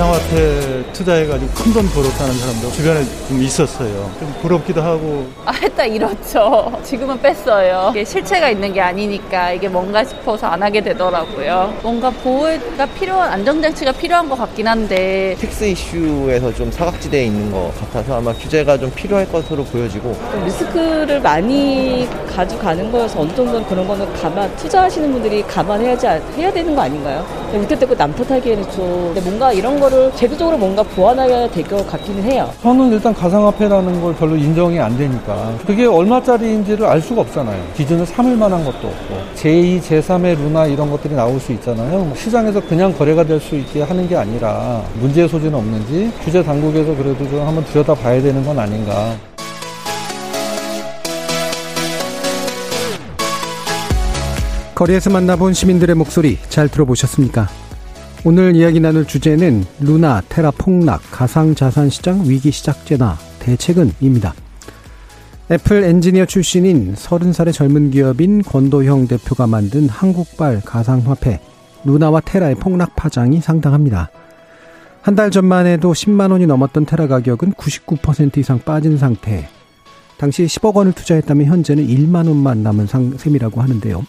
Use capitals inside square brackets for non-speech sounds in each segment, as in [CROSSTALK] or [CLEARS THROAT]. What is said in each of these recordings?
가상화폐 투자해가지고 큰 돈 벌었다는 사람도 주변에 좀 있었어요. 좀 부럽기도 하고. 아, 했다 잃었죠. 지금은 뺐어요. 이게 실체가 있는 게 아니니까 이게 뭔가 싶어서 안 하게 되더라고요. 뭔가 보호가 필요한, 안정장치가 필요한 것 같긴 한데. tax 이슈에서 좀 사각지대에 있는 것 같아서 아마 규제가 좀 필요할 것으로 보여지고. 리스크를 많이 가져가는 거여서 어느 정도는 그런 거는 감안, 투자하시는 분들이 감안해야지, 해야 되는 거 아닌가요? 우때때고 남 탓하기에는 좀. 뭔가 이런 거를 제도적으로 뭔가 보완해야 될 것 같기는 해요. 저는 일단 가상화폐라는 걸 별로 인정이 안 되니까 그게 얼마짜리인지를 알 수가 없잖아요. 기준을 삼을 만한 것도 없고 제2, 제3의 루나 이런 것들이 나올 수 있잖아요. 뭐 시장에서 그냥 거래가 될 수 있게 하는 게 아니라 문제의 소지는 없는지 규제 당국에서 그래도 좀 한번 들여다 봐야 되는 건 아닌가. 거리에서 만나본 시민들의 목소리 잘 들어보셨습니까? 오늘 이야기 나눌 주제는 루나, 테라 폭락, 가상자산시장 위기 시작제나 대책은입니다. 애플 엔지니어 출신인 30살의 젊은 기업인 권도형 대표가 만든 한국발 가상화폐 루나와 테라의 폭락 파장이 상당합니다. 한 달 전만 해도 10만 원이 넘었던 테라 가격은 99% 이상 빠진 상태. 당시 10억 원을 투자했다면 현재는 1만 원만 남은 셈이라고 하는데요.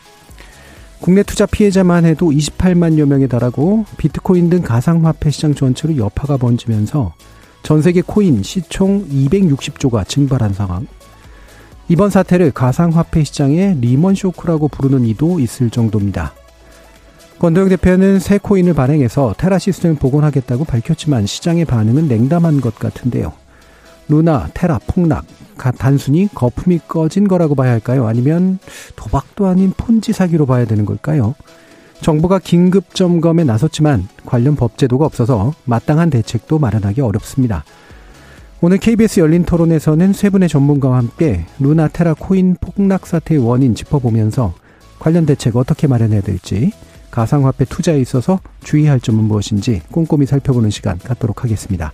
국내 투자 피해자만 해도 28만여 명에 달하고 비트코인 등 가상화폐 시장 전체로 여파가 번지면서 전 세계 코인 시총 260조가 증발한 상황. 이번 사태를 가상화폐 시장의 리먼 쇼크라고 부르는 이도 있을 정도입니다. 권도형 대표는 새 코인을 발행해서 테라 시스템을 복원하겠다고 밝혔지만 시장의 반응은 냉담한 것 같은데요. 루나, 테라 폭락, 단순히 거품이 꺼진 거라고 봐야 할까요? 아니면 도박도 아닌 폰지 사기로 봐야 되는 걸까요? 정부가 긴급 점검에 나섰지만 관련 법 제도가 없어서 마땅한 대책도 마련하기 어렵습니다. 오늘 KBS 열린 토론에서는 세 분의 전문가와 함께 루나 테라 코인 폭락 사태의 원인 짚어보면서 관련 대책 어떻게 마련해야 될지 가상화폐 투자에 있어서 주의할 점은 무엇인지 꼼꼼히 살펴보는 시간 갖도록 하겠습니다.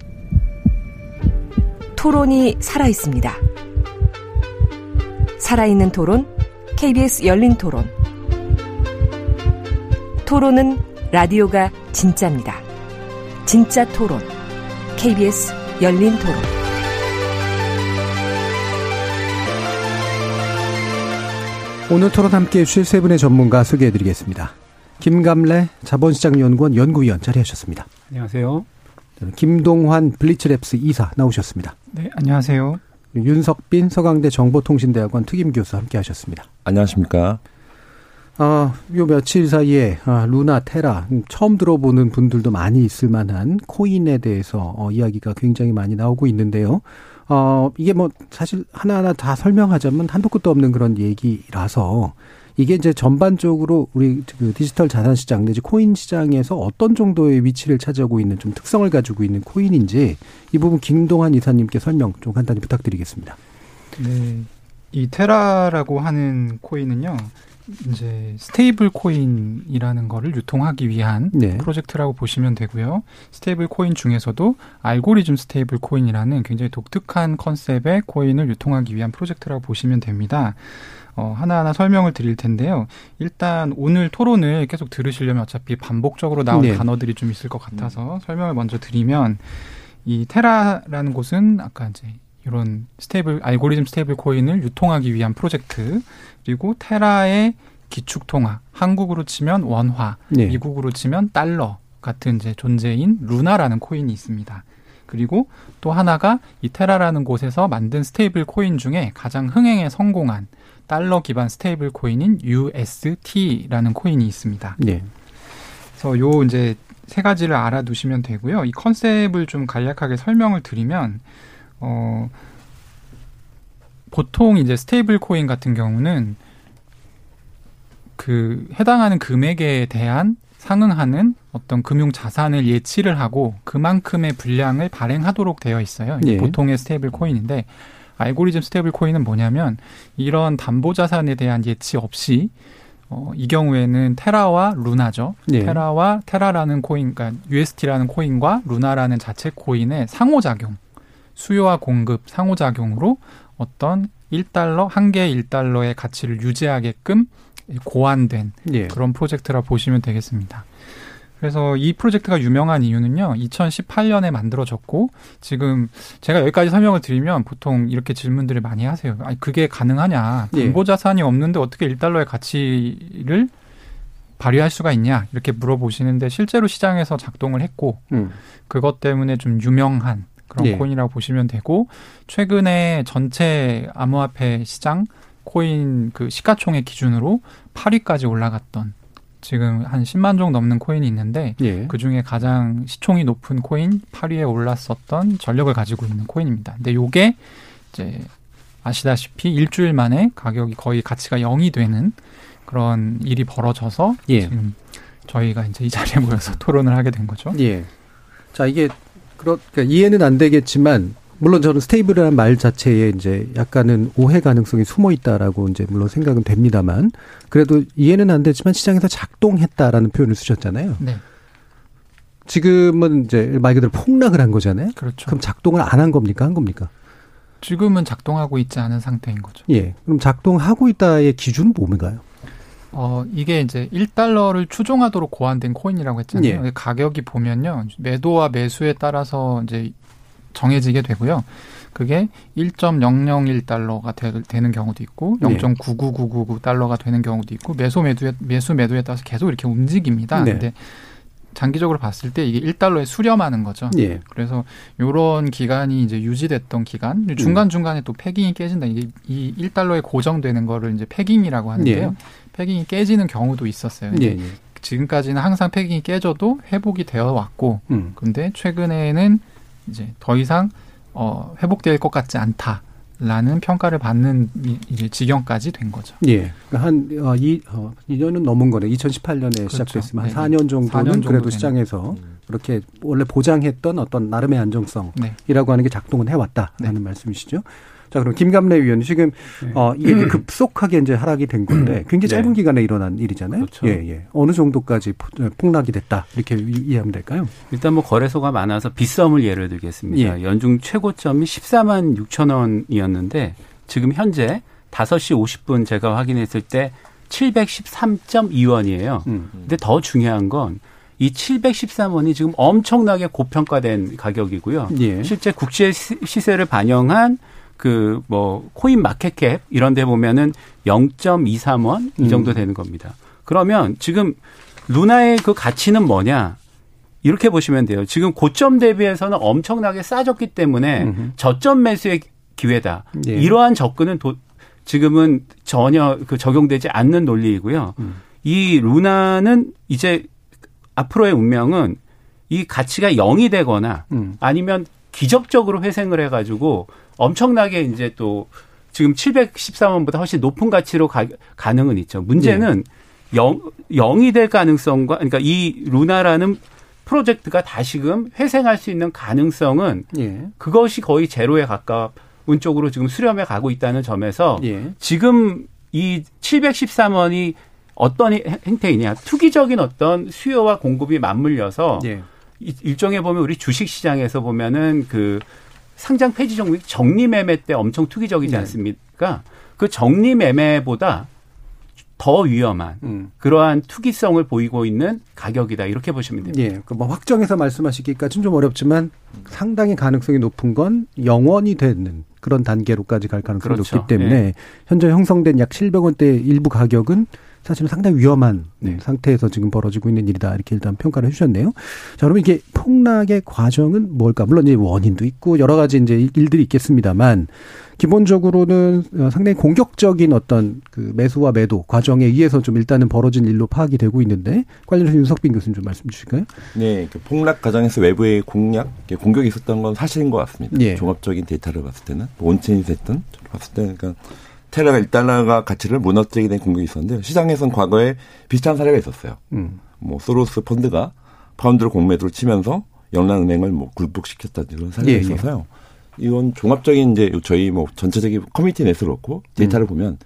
토론이 살아 있습니다. 살아있는 토론, KBS 열린 토론. 토론은 라디오가 진짜입니다. 진짜 토론, KBS 열린 토론. 오늘 토론 함께 해주실 세 분의 전문가 소개해드리겠습니다. 김감래 자본시장연구원 연구위원 자리하셨습니다. 안녕하세요. 김동환 블리츠랩스 이사 나오셨습니다. 네, 안녕하세요. 윤석빈 서강대 정보통신대학원 특임교수 함께 하셨습니다. 안녕하십니까. 아, 요 며칠 사이에 아, 루나 테라 처음 들어보는 분들도 많이 있을 만한 코인에 대해서 어, 이야기가 굉장히 많이 나오고 있는데요. 어, 이게 뭐 사실 하나하나 다 설명하자면 한도 끝도 없는 그런 얘기라서 이게 이제 전반적으로 우리 그 디지털 자산 시장 내지 코인 시장에서 어떤 정도의 위치를 차지하고 있는 좀 특성을 가지고 있는 코인인지 이 부분 김동환 이사님께 설명 좀 간단히 부탁드리겠습니다. 네. 이 테라라고 하는 코인은요. 이제 stable coin이라는 거를 유통하기 위한 네. 프로젝트라고 보시면 되고요. stable coin 중에서도 알고리즘 stable coin이라는 굉장히 독특한 컨셉의 코인을 유통하기 위한 프로젝트라고 보시면 됩니다. 어, 하나하나 설명을 드릴 텐데요. 일단 오늘 토론을 계속 들으시려면 어차피 반복적으로 나온 네. 단어들이 좀 있을 것 같아서 설명을 먼저 드리면 이 테라라는 곳은 아까 이제 이런 stable 알고리즘 stable coin을 유통하기 위한 프로젝트 그리고 테라의 기축 통화 한국으로 치면 원화 네. 미국으로 치면 달러 같은 이제 존재인 루나라는 코인이 있습니다. 그리고 또 하나가 이 테라라는 곳에서 만든 stable coin 중에 가장 흥행에 성공한 달러 기반 stable coin인 UST라는 코인이 있습니다. 네. 그래서 요 이제 세 가지를 알아두시면 되고요. 이 컨셉을 좀 간략하게 설명을 드리면 어 보통 이제 stable coin 같은 경우는 그 해당하는 금액에 대한 상응하는 어떤 금융 자산을 예치를 하고 그만큼의 분량을 발행하도록 되어 있어요. 예. 보통의 stable coin인데 알고리즘 stable coin은 뭐냐면 이런 담보 자산에 대한 예치 없이 어, 이 경우에는 테라와 루나죠. 예. 테라와 테라라는 코인, 그러니까 UST라는 코인과 루나라는 자체 코인의 상호작용, 수요와 공급 상호작용으로 어떤 1달러, 한 개의 1달러의 가치를 유지하게끔 고안된 예. 그런 프로젝트라 보시면 되겠습니다. 그래서 이 프로젝트가 유명한 이유는요, 2018년에 만들어졌고, 지금 제가 여기까지 설명을 드리면 보통 이렇게 질문들을 많이 하세요. 아니, 그게 가능하냐. 담보 자산이 없는데 어떻게 1달러의 가치를 발휘할 수가 있냐. 이렇게 물어보시는데 실제로 시장에서 작동을 했고, 음. 그것 때문에 좀 유명한 그런 예. 코인이라고 보시면 되고, 최근에 전체 암호화폐 시장 코인 그 시가총액 기준으로 8위까지 올라갔던 지금 한 10만 종 넘는 코인이 있는데 예. 그 중에 가장 시총이 높은 코인 8위에 올랐었던 전력을 가지고 있는 코인입니다. 근데 요게 이제 아시다시피 일주일 만에 가격이 거의 가치가 0이 되는 그런 일이 벌어져서 예. 지금 저희가 이제 이 자리에 모여서 토론을 하게 된 거죠. 예. 자, 이게 그렇 그러니까 이해는 안 되겠지만 물론 저는 stable이라는 말 자체에 이제 약간은 오해 가능성이 숨어 있다라고 이제 물론 생각은 됩니다만 그래도 이해는 안 되지만 시장에서 작동했다라는 표현을 쓰셨잖아요. 네. 지금은 이제 말 그대로 폭락을 한 거잖아요. 그렇죠. 그럼 작동을 안 한 겁니까? 한 겁니까? 지금은 작동하고 있지 않은 상태인 거죠. 예. 그럼 작동하고 있다의 기준은 뭔가요? 어, 이게 이제 1달러를 추종하도록 고안된 코인이라고 했잖아요. 예. 가격이 보면요. 매도와 매수에 따라서 이제 정해지게 되고요. 그게 1.001달러가 되, 는 경우도 있고 0.99999달러가 되는 경우도 있고 매수 매도에 매수 매도에 따라서 계속 이렇게 움직입니다. 네. 근데 장기적으로 봤을 때 이게 1달러에 수렴하는 거죠. 예. 그래서 요런 기간이 이제 유지됐던 기간, 중간중간에 또 패깅이 깨진다. 이게 이 1달러에 고정되는 거를 이제 패깅이라고 하는데요. 예. 패깅이 깨지는 경우도 있었어요. 예. 지금까지는 항상 패깅이 깨져도 회복이 되어 왔고, 음. 근데 최근에는 이제 더 이상 어, 회복될 것 같지 않다. 라는 평가를 받는 이제 지경까지 된 거죠. 예. 그러니까 한, 어, 이, 어, 2년은 넘은 거네. 2018년에 그렇죠. 시작됐으면 한 4년 정도는 4년 정도 그래도 시장에서 음. 그렇게 원래 보장했던 어떤 나름의 안정성이라고 네. 하는 게 작동은 해왔다라는 네. 말씀이시죠. 자, 그럼 김감래 위원님 지금 네. 어 이게 급속하게 이제 하락이 된 건데 굉장히 짧은 네. 기간에 일어난 일이잖아요. 그렇죠. 예, 예. 어느 정도까지 폭락이 됐다 이렇게 이해하면 될까요? 일단 뭐 거래소가 많아서 비썸을 예를 들겠습니다. 예. 연중 최고점이 14만 6천 원이었는데 지금 현재 5시 50분 제가 확인했을 때 713.2원이에요. 음. 근데 더 중요한 건이 713원이 지금 엄청나게 고평가된 가격이고요. 예. 실제 국제 시세를 반영한 그 뭐 코인 마켓캡 이런 데 보면은 0.23원 이 정도 음. 되는 겁니다. 그러면 지금 루나의 그 가치는 뭐냐? 이렇게 보시면 돼요. 지금 고점 대비해서는 엄청나게 싸졌기 때문에 음흠. 저점 매수의 기회다. 예. 이러한 접근은 도, 지금은 전혀 그 적용되지 않는 논리이고요. 음. 이 루나는 이제 앞으로의 운명은 이 가치가 0이 되거나 음. 아니면 기적적으로 회생을 해가지고 엄청나게 이제 또 지금 713원보다 훨씬 높은 가치로 가, 가능은 있죠. 문제는 네. 영, 0이 될 가능성과 그러니까 이 루나라는 프로젝트가 다시금 회생할 수 있는 가능성은 예. 그것이 거의 제로에 가까운 쪽으로 지금 수렴해 가고 있다는 점에서 예. 지금 이 713원이 어떤 행태이냐 투기적인 어떤 수요와 공급이 맞물려서 예. 일종의 보면 우리 주식 시장에서 보면은 그 상장 폐지 종목 정리 매매 때 엄청 투기적이지 네. 않습니까? 그 정리 매매보다 더 위험한 음. 그러한 투기성을 보이고 있는 가격이다 이렇게 보시면 됩니다. 예, 그뭐 확정해서 말씀하시기까지는 좀 어렵지만 상당히 가능성이 높은 건 영원이 되는 그런 단계로까지 갈 가능성이 그렇죠. 높기 때문에 예. 현재 형성된 약 700원대 일부 가격은 사실은 상당히 위험한 네. 상태에서 지금 벌어지고 있는 일이다 이렇게 일단 평가를 해주셨네요. 자 그러면 이게 폭락의 과정은 뭘까? 물론 이제 원인도 있고 여러 가지 이제 일들이 있겠습니다만 기본적으로는 어, 상당히 공격적인 어떤 그 매수와 매도 과정에 의해서 좀 일단은 벌어진 일로 파악이 되고 있는데 관련해서 윤석빈 교수님 좀 말씀 주실까요? 네, 그 폭락 과정에서 외부의 공략, 공격이 있었던 건 사실인 것 같습니다. 예. 종합적인 데이터를 봤을 때는 on-chain이 됐든 봤을 때 그러니까 테러가 1달러가 가치를 무너뜨리게 된 공격이 있었는데 시장에서는 과거에 비슷한 사례가 있었어요. 음. 뭐 소로스 펀드가 파운드를 공매도를 치면서 영란은행을 뭐 굴복시켰다는 그런 사례가 예, 예. 있어서요. 예. 이건 종합적인 이제 저희 뭐 전체적인 커뮤니티 내에서 그렇고 데이터를 음. 보면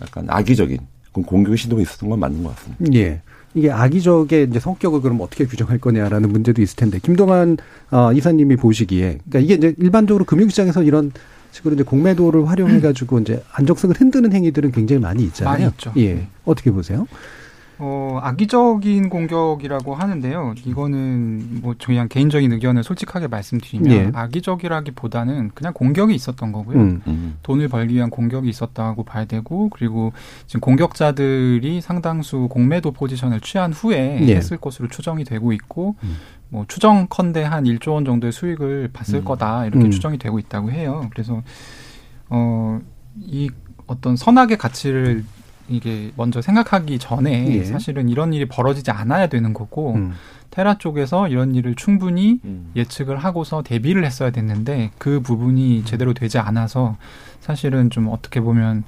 약간 악의적인 공격의 시도가 있었던 건 맞는 것 같습니다. 예. 이게 악의적의 이제 성격을 그럼 어떻게 규정할 거냐라는 문제도 있을 텐데 김동환 어, 이사님이 보시기에 그러니까 이게 이제 일반적으로 금융시장에서 이런 식으로 이제 공매도를 활용해 가지고 [CLEARS THROAT] 이제 안정성을 흔드는 행위들은 굉장히 많이 있잖아요. 많이 있죠. 예. 어떻게 보세요? 어, 악의적인 공격이라고 하는데요. 이거는 뭐 그냥 개인적인 의견을 솔직하게 말씀드리면 예. 악의적이라기보다는 그냥 공격이 있었던 거고요. 음, 음. 돈을 벌기 위한 공격이 있었다고 봐야 되고 그리고 지금 공격자들이 상당수 공매도 포지션을 취한 후에 예. 했을 것으로 추정이 되고 있고 음. 뭐 추정컨대 한 1조 원 정도의 수익을 봤을 음. 거다 이렇게 음. 추정이 되고 있다고 해요. 그래서 어 이 어떤 선악의 가치를 이게 먼저 생각하기 전에 예. 사실은 이런 일이 벌어지지 않아야 되는 거고 음. 테라 쪽에서 이런 일을 충분히 음. 예측을 하고서 대비를 했어야 됐는데 그 부분이 제대로 되지 않아서 사실은 좀 어떻게 보면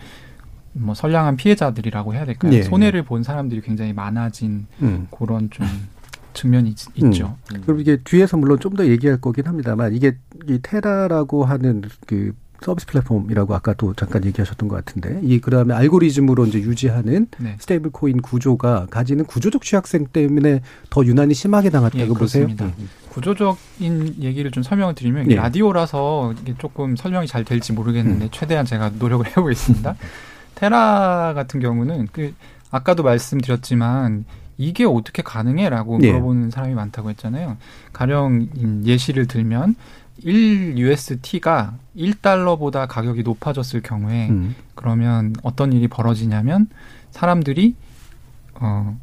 뭐 선량한 피해자들이라고 해야 될까요? 예. 손해를 본 사람들이 굉장히 많아진 음. 그런 좀 측면이 있, 음. 죠 그럼 이게 뒤에서 물론 좀 더 얘기할 거긴 합니다만 이게 이 테라라고 하는 그 서비스 플랫폼이라고 아까도 잠깐 얘기하셨던 것 같은데 이 그다음에 알고리즘으로 이제 유지하는 네. stable coin 구조가 가지는 구조적 취약성 때문에 더 유난히 심하게 당했다고 예, 보세요. 음. 구조적인 얘기를 좀 설명을 드리면 예. 라디오라서 이게 조금 설명이 잘 될지 모르겠는데 음. 최대한 제가 노력을 해보겠습니다. 테라 같은 경우는 그 아까도 말씀드렸지만 이게 어떻게 가능해?라고 예. 물어보는 사람이 많다고 했잖아요. 가령 예시를 들면 1UST가 1달러보다 가격이 높아졌을 경우에 음. 그러면 어떤 일이 벌어지냐면 사람들이 어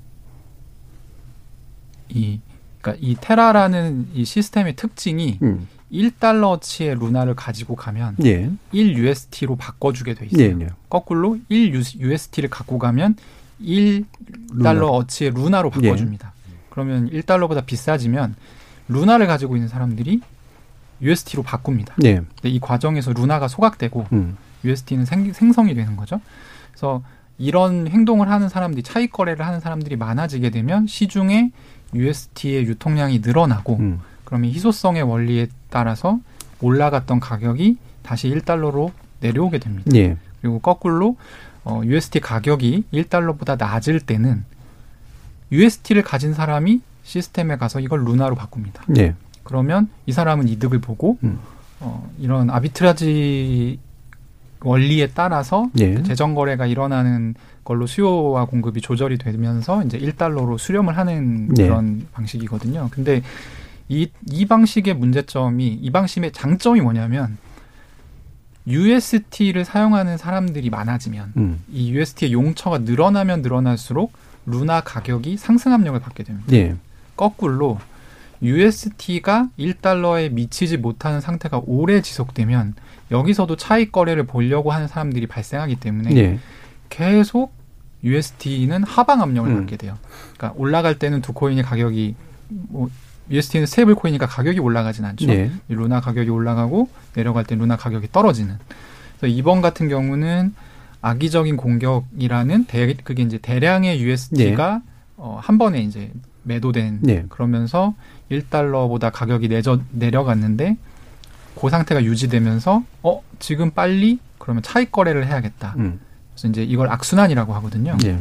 이 그러니까 이 테라라는 이 시스템의 특징이 음. 1달러치의 루나를 가지고 가면 예. 1UST로 바꿔주게 돼 있어요. 예, 예. 거꾸로 1UST를 갖고 가면 1달러 어치의 루나로 바꿔줍니다. 예. 그러면 1달러보다 비싸지면 루나를 가지고 있는 사람들이 UST로 바꿉니다. 네. 근데 이 과정에서 루나가 소각되고 음. UST는 생, 생성이 되는 거죠. 그래서 이런 행동을 하는 사람들이 차익 거래를 하는 사람들이 많아지게 되면 시중에 UST의 유통량이 늘어나고 음. 그러면 희소성의 원리에 따라서 올라갔던 가격이 다시 1달러로 내려오게 됩니다. 네. 그리고 거꾸로 어, UST 가격이 1달러보다 낮을 때는 UST를 가진 사람이 시스템에 가서 이걸 루나로 바꿉니다. 네. 그러면 이 사람은 이득을 보고 음. 어, 이런 아비트라지 원리에 따라서 예. 재정 거래가 일어나는 걸로 수요와 공급이 조절이 되면서 이제 1달러로 수렴을 하는 예. 그런 방식이거든요. 근데 이, 이 방식의 문제점이 이 방식의 장점이 뭐냐면 UST를 사용하는 사람들이 많아지면 음. 이 UST의 용처가 늘어나면 늘어날수록 루나 가격이 상승 압력을 받게 됩니다. 예. 거꾸로 UST가 1달러에 미치지 못하는 상태가 오래 지속되면 여기서도 차익 거래를 보려고 하는 사람들이 발생하기 때문에 네. 계속 UST는 하방 압력을 음. 받게 돼요. 그러니까 올라갈 때는 두 코인의 가격이 뭐 UST는 stable coin이니까 가격이 올라가진 않죠. 네. 루나 가격이 올라가고 내려갈 때 루나 가격이 떨어지는. 그래서 이번 같은 경우는 악의적인 공격이라는 대, 그게 이제 대량의 UST가 네. 어, 한 번에 이제 매도된 네. 그러면서 1달러보다 가격이 내져, 내려갔는데 그 상태가 유지되면서 어 지금 빨리 그러면 차익 거래를 해야겠다. 음. 그래서 이제 이걸 악순환이라고 하거든요. 네.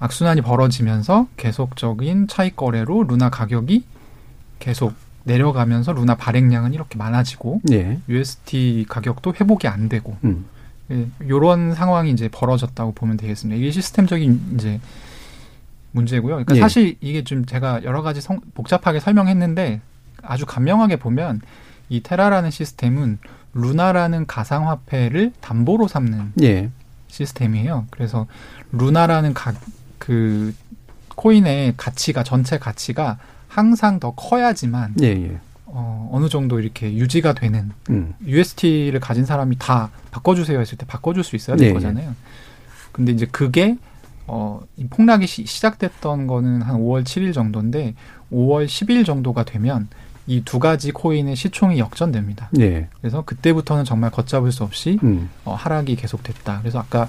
악순환이 벌어지면서 계속적인 차익 거래로 루나 가격이 계속 내려가면서 루나 발행량은 이렇게 많아지고 네. UST 가격도 회복이 안 되고 음. 이런 예, 상황이 이제 벌어졌다고 보면 되겠습니다. 이게 시스템적인 이제 문제고요. 그러니까 예. 사실 이게 좀 제가 여러 가지 성, 복잡하게 설명했는데 아주 간명하게 보면 이 테라라는 시스템은 루나라는 가상화폐를 담보로 삼는 예. 시스템이에요. 그래서 루나라는 가, 그 코인의 가치가 전체 가치가 항상 더 커야지만 예, 예. 어, 어느 정도 이렇게 유지가 되는 음. UST를 가진 사람이 다 바꿔주세요 했을 때 바꿔줄 수 있어야 될 네, 거잖아요. 근데 이제 그게 어, 이 폭락이 시, 작됐던 거는 한 5월 7일 정도인데 5월 10일 정도가 되면 이 두 가지 코인의 시총이 역전됩니다. 네. 그래서 그때부터는 정말 걷잡을 수 없이 음. 어, 하락이 계속됐다. 그래서 아까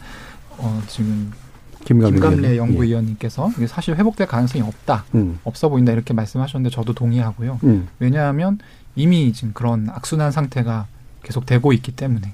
어, 지금 김감래, 김감래 연구위원님께서 예. 사실 회복될 가능성이 없다, 음. 없어 보인다 이렇게 말씀하셨는데 저도 동의하고요. 음. 왜냐하면 이미 지금 그런 악순환 상태가 계속 되고 있기 때문에.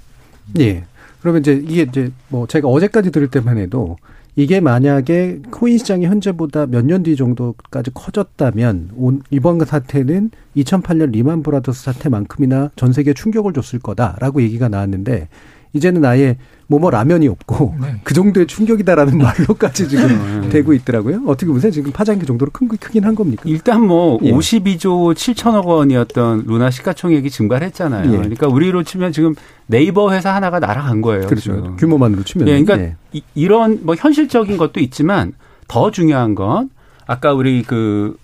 예. 그러면 이제 이게 이제 뭐 제가 어제까지 들을 때만 해도 이게 만약에 코인 시장이 현재보다 몇 년 뒤 정도까지 커졌다면 이번 사태는 2008년 리만 브라더스 사태만큼이나 전 세계에 충격을 줬을 거다라고 얘기가 나왔는데 이제는 아예 뭐뭐 라면이 없고 [LAUGHS] 네. 그 정도의 충격이다라는 [LAUGHS] 말로까지 지금 네. 되고 있더라고요. 어떻게 보세요? 지금 파장이 그 정도로 큰 크긴 한 겁니까? 일단 뭐 예. 52조 7천억 원이었던 루나 시가총액이 증발을 했잖아요. 예. 그러니까 우리로 치면 지금 네이버 회사 하나가 날아간 거예요. 그렇죠. 지금. 규모만으로 치면. 예, 그러니까 예. 이, 이런 뭐 현실적인 것도 있지만 더 중요한 건 아까 우리 그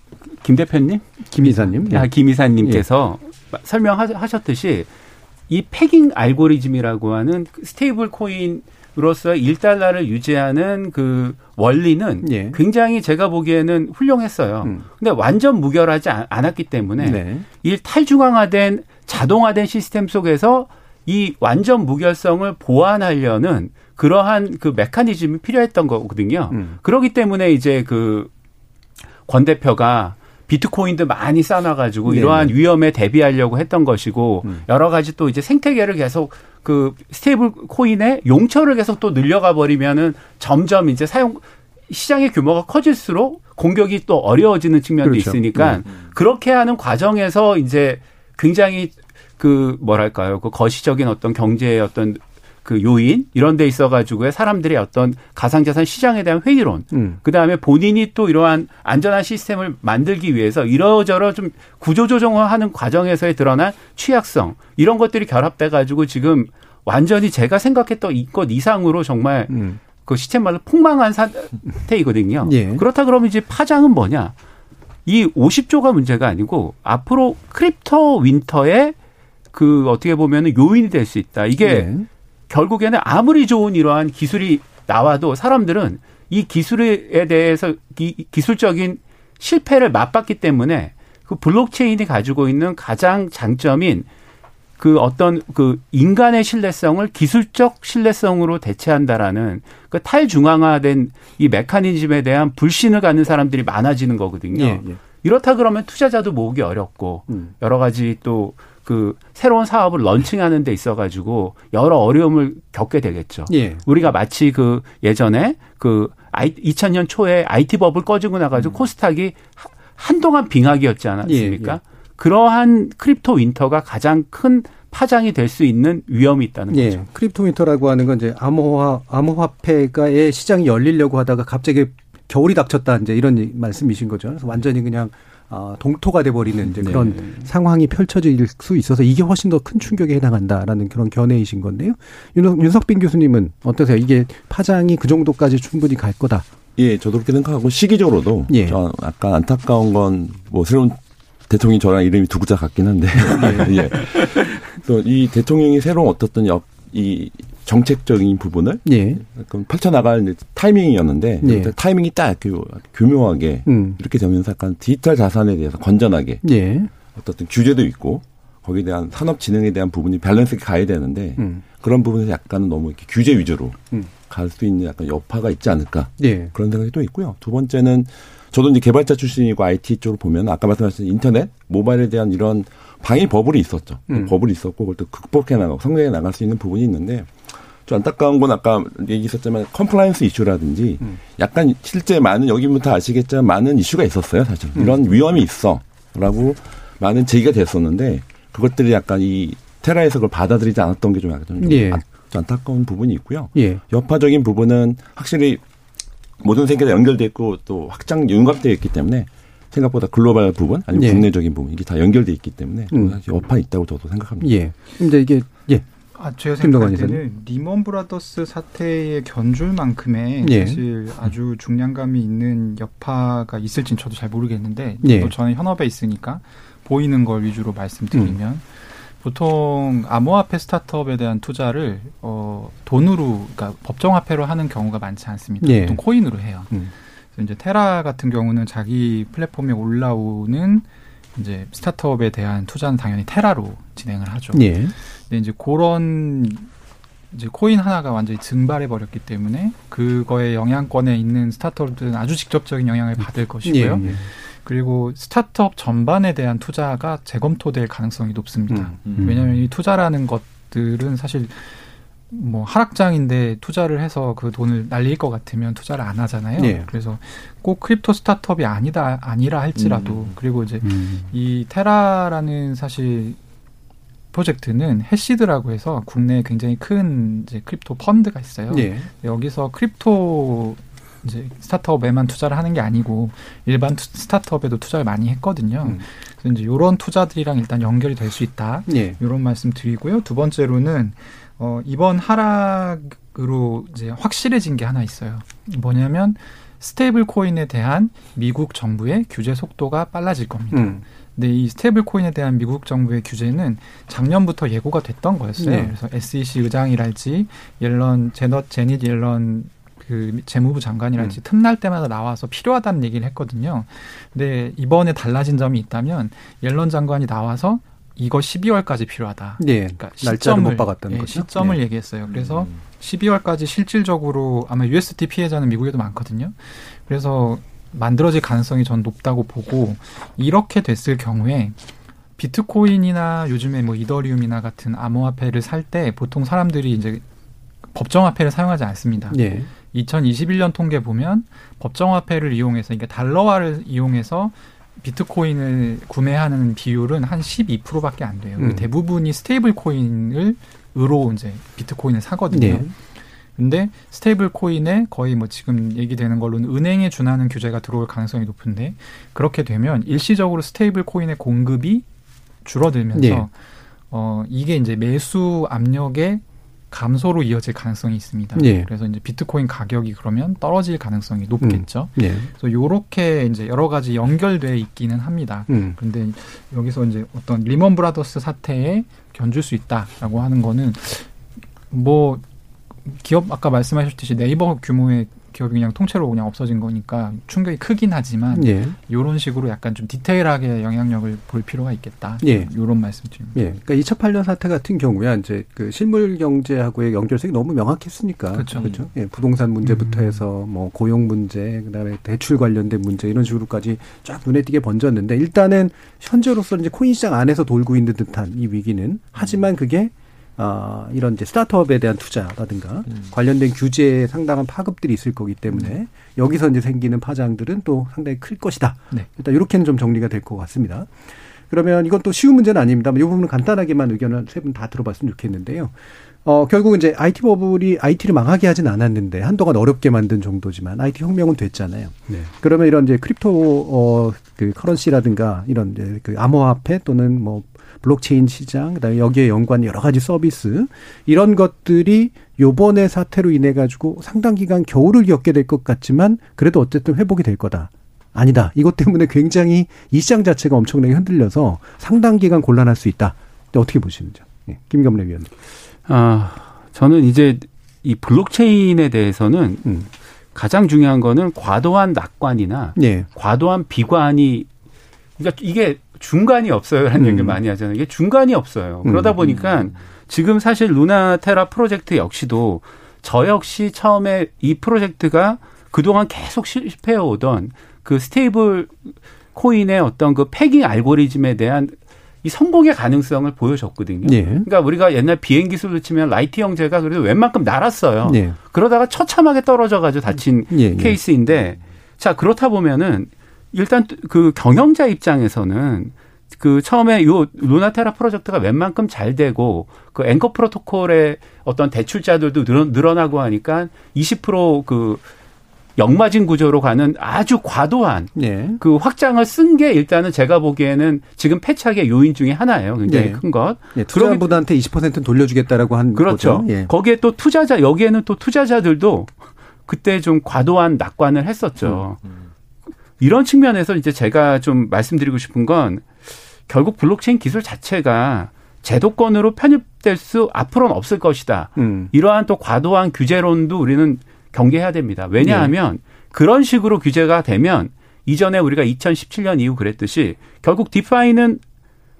김 대표님, 김 이사님, 아, 김 이사님께서 예. 설명하셨듯이 이 pegging 알고리즘이라고 하는 그 stable coin으로서 1달러를 유지하는 그 원리는 예. 굉장히 제가 보기에는 훌륭했어요. 음. 근데 완전 무결하지 않았기 때문에 네. 이 탈중앙화된 자동화된 시스템 속에서 이 완전 무결성을 보완하려는 그러한 그 메커니즘이 필요했던 거거든요. 음. 그렇기 때문에 이제 그 권 대표가 비트코인도 많이 쌓아가지고 이러한 위험에 대비하려고 했던 것이고 음. 여러 가지 또 이제 생태계를 계속 그 stable coin의 용처를 계속 또 늘려가 버리면은 점점 이제 사용 시장의 규모가 커질수록 공격이 또 어려워지는 측면도 그렇죠. 있으니까 네. 그렇게 하는 과정에서 이제 굉장히 그 뭐랄까요 그 거시적인 어떤 경제의 어떤 그 요인 이런 데 있어 가지고의 사람들의 어떤 가상자산 시장에 대한 회의론 음. 그다음에 본인이 또 이러한 안전한 시스템을 만들기 위해서 이러저러 좀 구조 조정을 하는 과정에서의 드러난 취약성 이런 것들이 결합돼 가지고 지금 완전히 제가 생각했던 이것 이상으로 정말 음. 그 시스템마다 폭망한 상태이거든요. 예. 그렇다 그러면 이제 파장은 뭐냐? 이 50조가 문제가 아니고 앞으로 crypto winter의 그 어떻게 보면은 요인이 될 수 있다. 이게 예. 결국에는 아무리 좋은 이러한 기술이 나와도 사람들은 이 기술에 대해서 기, 기술적인 실패를 맛봤기 때문에 그 블록체인이 가지고 있는 가장 장점인 그 어떤 그 인간의 신뢰성을 기술적 신뢰성으로 대체한다라는 그 탈중앙화된 이 메커니즘에 대한 불신을 갖는 사람들이 많아지는 거거든요. 예, 예. 이렇다 그러면 투자자도 모으기 어렵고 음. 여러 가지 또 그 새로운 사업을 런칭하는 데 있어 가지고 여러 어려움을 겪게 되겠죠. 예. 우리가 마치 그 예전에 그 2000년 초에 IT 버블 꺼지고 나 가지고 음. 코스닥이 한동안 빙하기였지 않았습니까? 예, 예. 그러한 crypto winter가 가장 큰 파장이 될 수 있는 위험이 있다는 예. 거죠. crypto winter라고 하는 건 이제 암호화 암호화폐가의 시장이 열리려고 하다가 갑자기 겨울이 닥쳤다 이제 이런 말씀이신 거죠. 그래서 완전히 그냥 어, 동토가 돼버리는 이제 그런 네. 상황이 펼쳐질 수 있어서 이게 훨씬 더 큰 충격에 해당한다라는 그런 견해이신 건데요. 윤, 윤석빈 교수님은 어떠세요? 이게 파장이 그 정도까지 충분히 갈 거다. 예, 저도 그렇게 생각하고 시기적으로도 예. 저 약간 안타까운 건 뭐 새로운 대통령이 저랑 이름이 두 글자 같긴 한데 예. [LAUGHS] 예. 또이 대통령이 새로운 어떻든 역, 이 정책적인 부분을 예. 펼쳐나갈 타이밍이었는데 예. 타이밍이 딱 교묘하게 음. 이렇게 되면서 약간 디지털 자산에 대해서 건전하게 예. 어떤 규제도 있고 거기에 대한 산업 진흥에 대한 부분이 밸런스가 가야 되는데 음. 그런 부분에서 약간은 너무 이렇게 규제 위주로 음. 갈수 있는 약간 여파가 있지 않을까 예. 그런 생각이 또 있고요. 두 번째는 저도 이제 개발자 출신이고 IT 쪽으로 보면 아까 말씀하신 인터넷 모바일에 대한 이런 방위 버블이 있었죠. 음. 버블이 있었고 그걸 또 극복해 나가고 성장해 나갈 수 있는 부분이 있는데 좀 안타까운 건 아까 얘기했었지만 compliance 이슈라든지 음. 약간 실제 많은 여기부터 아시겠지만 많은 이슈가 있었어요 사실 음. 이런 위험이 있어라고 많은 제기가 됐었는데 그것들이 약간 이 테라에서 그걸 받아들이지 않았던 게좀 약간 좀 예. 안타까운 부분이 있고요. 예. 여파적인 부분은 확실히 모든 세계가 연결돼 있고 또 확장 융합되어 있기 때문에 생각보다 글로벌 부분 아니면 예. 국내적인 부분 이게 다 연결돼 있기 때문에 음. 여파 있다고 저도 생각합니다. 예. 근데 이게 예 아, 제가 생각할 때는 리먼 브라더스 사태의 견줄만큼의 예. 사실 아주 중량감이 있는 여파가 있을진 저도 잘 모르겠는데 예. 저는 현업에 있으니까 보이는 걸 위주로 말씀드리면 음. 보통 암호화폐 스타트업에 대한 투자를 어 돈으로 그러니까 법정화폐로 하는 경우가 많지 않습니다. 예. 보통 코인으로 해요. 음. 그래서 이제 테라 같은 경우는 자기 플랫폼에 올라오는 이제 스타트업에 대한 투자는 당연히 테라로 진행을 하죠. 예. 근데 이제 그런 이제 코인 하나가 완전히 증발해 버렸기 때문에 그거에 영향권에 있는 스타트업들은 아주 직접적인 영향을 받을 것이고요. 예, 예. 그리고 스타트업 전반에 대한 투자가 재검토될 가능성이 높습니다. 음, 음. 왜냐하면 이 투자라는 것들은 사실 뭐 하락장인데 투자를 해서 그 돈을 날릴 것 같으면 투자를 안 하잖아요. 네. 그래서 꼭 crypto 스타트업이 아니다 아니라 할지라도 음. 그리고 이제 음. 이 테라라는 사실 프로젝트는 해시드라고 해서 국내에 굉장히 큰 이제 crypto 펀드가 있어요. 네. 여기서 crypto 이제 스타트업에만 투자를 하는 게 아니고 일반 투, 스타트업에도 투자를 많이 했거든요. 음. 그래서 이제 이런 투자들이랑 일단 연결이 될 수 있다. 네. 이런 말씀 드리고요. 두 번째로는 어 이번 하락으로 이제 확실해진 게 하나 있어요. 뭐냐면 stable coin에 대한 미국 정부의 규제 속도가 빨라질 겁니다. 음. 근데 이 stable coin에 대한 미국 정부의 규제는 작년부터 예고가 됐던 거였어요. 네. 그래서 SEC 의장이랄지 옐런 제넛 제닛 옐런 그 재무부 장관이랄지 음. 틈날 때마다 나와서 필요하다는 얘기를 했거든요. 근데 이번에 달라진 점이 있다면 옐런 장관이 나와서 이거 12월까지 필요하다. 네. 그러니까 날짜를 못 박았다는 예, 거죠. 시점을 네. 얘기했어요. 그래서 음. 12월까지 실질적으로 아마 UST 피해자는 미국에도 많거든요. 그래서 만들어질 가능성이 전 높다고 보고 이렇게 됐을 경우에 비트코인이나 요즘에 뭐 이더리움이나 같은 암호화폐를 살 때 보통 사람들이 이제 법정화폐를 사용하지 않습니다. 네. 2021년 통계 보면 법정화폐를 이용해서 그러니까 달러화를 이용해서 비트코인을 구매하는 비율은 한 12%밖에 안 돼요. 음. 대부분이 stable coin을 으로 이제 비트코인을 사거든요. 네. 근데 스테이블 코인에 거의 뭐 지금 얘기되는 걸로는 은행에 준하는 규제가 들어올 가능성이 높은데 그렇게 되면 일시적으로 스테이블 코인의 공급이 줄어들면서 네. 어 이게 이제 매수 압력에 감소로 이어질 가능성이 있습니다. 예. 그래서 이제 비트코인 가격이 그러면 떨어질 가능성이 높겠죠. 음. 예. 그래서 요렇게 이제 여러 가지 연결돼 있기는 합니다. 음. 그런데 여기서 이제 어떤 리먼 브라더스 사태에 견줄 수 있다라고 하는 거는 뭐 기업 아까 말씀하셨듯이 네이버 규모의 기업이 그냥 통째로 그냥 없어진 거니까 충격이 크긴 하지만 예. 이런 식으로 약간 좀 디테일하게 영향력을 볼 필요가 있겠다. 예. 이런 말씀드립니다. 예. 그러니까 2008년 사태 같은 경우에 이제 그 실물 경제하고의 연결성이 너무 명확했으니까 그렇죠. 그렇죠? 예. 부동산 문제부터 음. 해서 뭐 고용 문제, 그다음에 대출 관련된 문제 이런 식으로까지 쫙 눈에 띄게 번졌는데 일단은 현재로서 이제 코인 시장 안에서 돌고 있는 듯한 이 위기는 하지만 그게 어, 이런 이제 스타트업에 대한 투자라든가 음. 관련된 규제에 상당한 파급들이 있을 거기 때문에 음. 여기서 이제 생기는 파장들은 또 상당히 클 것이다. 네. 일단 이렇게는 좀 정리가 될 것 같습니다. 그러면 이건 또 쉬운 문제는 아닙니다만 이 부분은 간단하게만 의견을 세 분 다 들어봤으면 좋겠는데요. 어, 결국 이제 IT 버블이 IT를 망하게 하진 않았는데 한동안 어렵게 만든 정도지만 IT 혁명은 됐잖아요. 네. 그러면 이런 이제 crypto 어, 그 커런시라든가 이런 이제 그 암호화폐 또는 뭐 블록체인 시장, 그다음에 여기에 연관 여러 가지 서비스 이런 것들이 요번에 사태로 인해 가지고 상당 기간 겨울을 겪게 될 것 같지만 그래도 어쨌든 회복이 될 거다. 아니다. 이것 때문에 굉장히 이 시장 자체가 엄청나게 흔들려서 상당 기간 곤란할 수 있다. 어떻게 보시는지요? 예, 김경래 위원님. 아, 저는 이제 이 블록체인에 대해서는 음. 가장 중요한 거는 과도한 낙관이나 예. 과도한 비관이 그러니까 이게 중간이 없어요라는 음. 얘기를 많이 하잖아요. 이게 중간이 없어요. 그러다 음. 보니까 지금 사실 루나 테라 프로젝트 역시도 저 역시 처음에 이 프로젝트가 그동안 계속 실패해 오던 그 스테이블 코인의 어떤 그 pegging 알고리즘에 대한 이 성공의 가능성을 보여줬거든요. 예. 그러니까 우리가 옛날 비행 기술로 치면 라이트 형제가 그래도 웬만큼 날았어요. 예. 그러다가 처참하게 떨어져가지고 다친 예. 예. 케이스인데 자 그렇다 보면은 일단 그 경영자 입장에서는 그 처음에 요 루나테라 프로젝트가 웬만큼 잘 되고 그 앵커 프로토콜의 어떤 대출자들도 늘어나고 하니까 20%그 역마진 구조로 가는 아주 과도한 네. 그 확장을 쓴 게 일단은 제가 보기에는 지금 패착의 요인 중에 하나예요. 굉장히 네. 큰 것. 네, 투자분한테 20%는 돌려주겠다라고 한 그렇죠. 거죠. 예. 거기에 또 투자자 여기에는 또 투자자들도 그때 좀 과도한 낙관을 했었죠. 음, 음. 이런 측면에서 이제 제가 좀 말씀드리고 싶은 건 결국 블록체인 기술 자체가 제도권으로 편입될 수 앞으로는 없을 것이다. 음. 이러한 또 과도한 규제론도 우리는 경계해야 됩니다. 왜냐하면 네. 그런 식으로 규제가 되면 이전에 우리가 2017년 이후 그랬듯이 결국 디파이는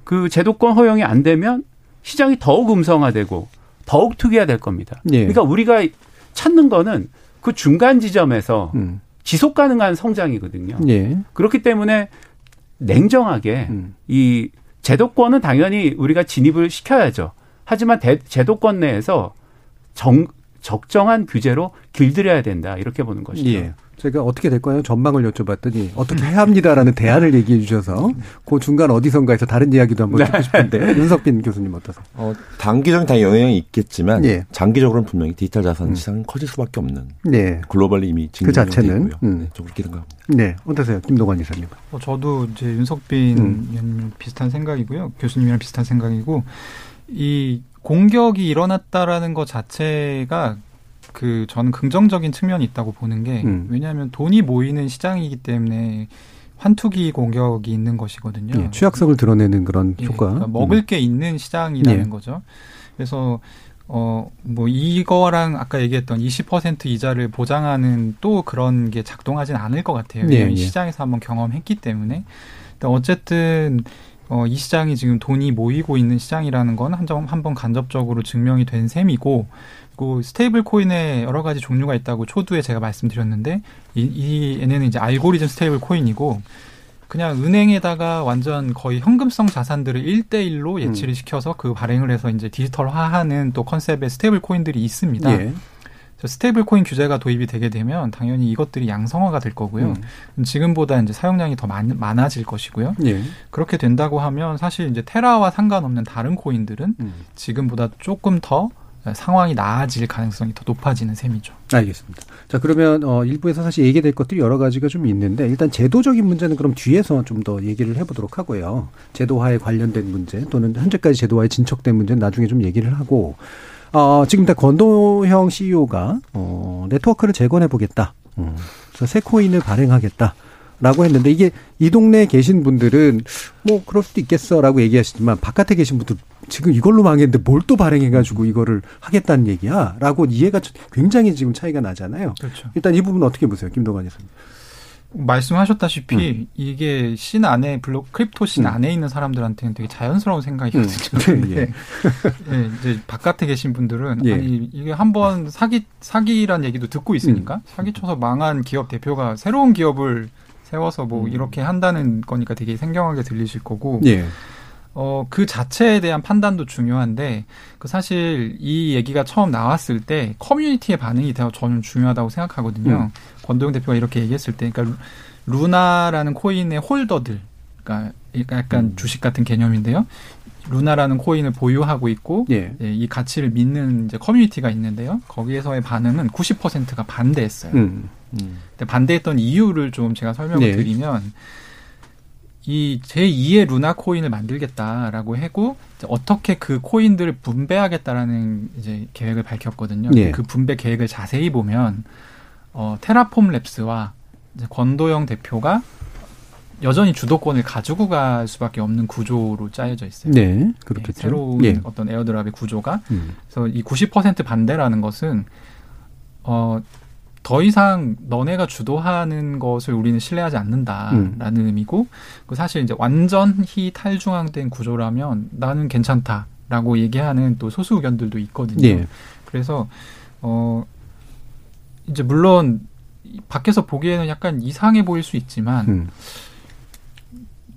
그 제도권 허용이 안 되면 시장이 더욱 음성화되고 더욱 투기화 될 겁니다. 네. 그러니까 우리가 찾는 거는 그 중간 지점에서 음. 지속 가능한 성장이거든요. 네. 그렇기 때문에 냉정하게 음. 이 제도권은 당연히 우리가 진입을 시켜야죠. 하지만 대, 제도권 내에서 정, 적정한 규제로 길들여야 된다 이렇게 보는 것이죠. 예. 제가 어떻게 될까요? 전망을 여쭤봤더니 어떻게 해야 합니다라는 대안을 얘기해 주셔서 그 중간 어디선가에서 다른 이야기도 한번 듣고 네. 싶은데 윤석빈 교수님 어떠세요? 어, 단기적인 다 영향이 있겠지만 예. 장기적으로는 분명히 디지털 자산 음. 시장은 커질 수밖에 없는 네. 글로벌리 이미 그 자체는 음. 네, 좀 그렇게 생각합니다. 네, 어떠세요, 김동관 이사님? 어, 저도 이제 윤석빈 음. 비슷한 생각이고요, 교수님이랑 비슷한 생각이고 이 공격이 일어났다라는 것 자체가 그 저는 긍정적인 측면이 있다고 보는 게 음. 왜냐하면 돈이 모이는 시장이기 때문에 환투기 공격이 있는 것이거든요. 예, 취약성을 드러내는 그런 예, 효과. 그러니까 먹을 음. 게 있는 시장이라는 예. 거죠. 그래서 어 뭐 이거랑 아까 얘기했던 20% 이자를 보장하는 또 그런 게 작동하진 않을 것 같아요. 예, 예. 시장에서 한번 경험했기 때문에. 어쨌든 어, 이 시장이 지금 돈이 모이고 있는 시장이라는 건 한점 한번 간접적으로 증명이 된 셈이고 그 스테이블 코인의 여러 가지 종류가 있다고 초두에 제가 말씀드렸는데 이, 이 얘네는 이제 알고리즘 스테이블 코인이고 그냥 은행에다가 완전 거의 현금성 자산들을 일대일로 예치를 음. 시켜서 그 발행을 해서 이제 디지털화하는 또 컨셉의 스테이블 코인들이 있습니다. 예. 스테이블 코인 규제가 도입이 되게 되면 당연히 이것들이 양성화가 될 거고요. 음. 지금보다 이제 사용량이 더 많, 많아질 것이고요. 예. 그렇게 된다고 하면 사실 이제 테라와 상관없는 다른 코인들은 음. 지금보다 조금 더 상황이 나아질 가능성이 더 높아지는 셈이죠. 알겠습니다. 자 그러면 어 일부에서 사실 얘기될 것들이 여러 가지가 좀 있는데 일단 제도적인 문제는 그럼 뒤에서 좀 더 얘기를 해보도록 하고요. 제도화에 관련된 문제 또는 현재까지 제도화에 진척된 문제는 나중에 좀 얘기를 하고 어, 지금 다 건도형 CEO가 어, 네트워크를 재건해 보겠다. 음. 그래서 새 코인을 발행하겠다. 라고 했는데 이게 이 동네에 계신 분들은 뭐 그럴 수도 있겠어라고 얘기하시지만 바깥에 계신 분들 지금 이걸로 망했는데 뭘 또 발행해가지고 이거를 하겠다는 얘기야라고 이해가 굉장히 지금 차이가 나잖아요. 그렇죠. 일단 이 부분 어떻게 보세요, 김동관 교수님? 말씀하셨다시피 음. 이게 신 안에 블록 crypto scene 음. 안에 있는 사람들한테는 되게 자연스러운 생각이거든요. 음. [LAUGHS] 예. [LAUGHS] 네, 이제 바깥에 계신 분들은 예. 아니 이게 한번 사기 사기란 얘기도 듣고 있으니까 음. 사기 쳐서 망한 기업 대표가 새로운 기업을 세워서 뭐 음. 이렇게 한다는 거니까 되게 생경하게 들리실 거고. 예. 어, 그 자체에 대한 판단도 중요한데, 그 사실 이 얘기가 처음 나왔을 때 커뮤니티의 반응이 더 저는 중요하다고 생각하거든요. 음. 권도영 대표가 이렇게 얘기했을 때, 그러니까 루나라는 코인의 홀더들, 그러니까 약간 음. 주식 같은 개념인데요. 루나라는 코인을 보유하고 있고 예. 예, 이 가치를 믿는 이제 커뮤니티가 있는데요. 거기에서의 반응은 90%가 반대했어요. 음. 음. 근데 반대했던 이유를 좀 제가 설명을 네. 드리면 이 제2의 루나 코인을 만들겠다라고 하고 어떻게 그 코인들을 분배하겠다라는 이제 계획을 밝혔거든요. 네. 그 분배 계획을 자세히 보면 어 테라폼 랩스와 권도영 대표가 여전히 주도권을 가지고 갈 수밖에 없는 구조로 짜여져 있어요. 네, 그렇겠죠. 네, 새로운 예. 어떤 에어드랍의 구조가. 음. 그래서 이 90% 반대라는 것은 어, 더 이상 너네가 주도하는 것을 우리는 신뢰하지 않는다라는 음. 의미고, 그 사실 이제 완전히 탈중앙된 구조라면 나는 괜찮다라고 얘기하는 또 소수 의견들도 있거든요. 예. 그래서 어 이제 물론 밖에서 보기에는 약간 이상해 보일 수 있지만. 음.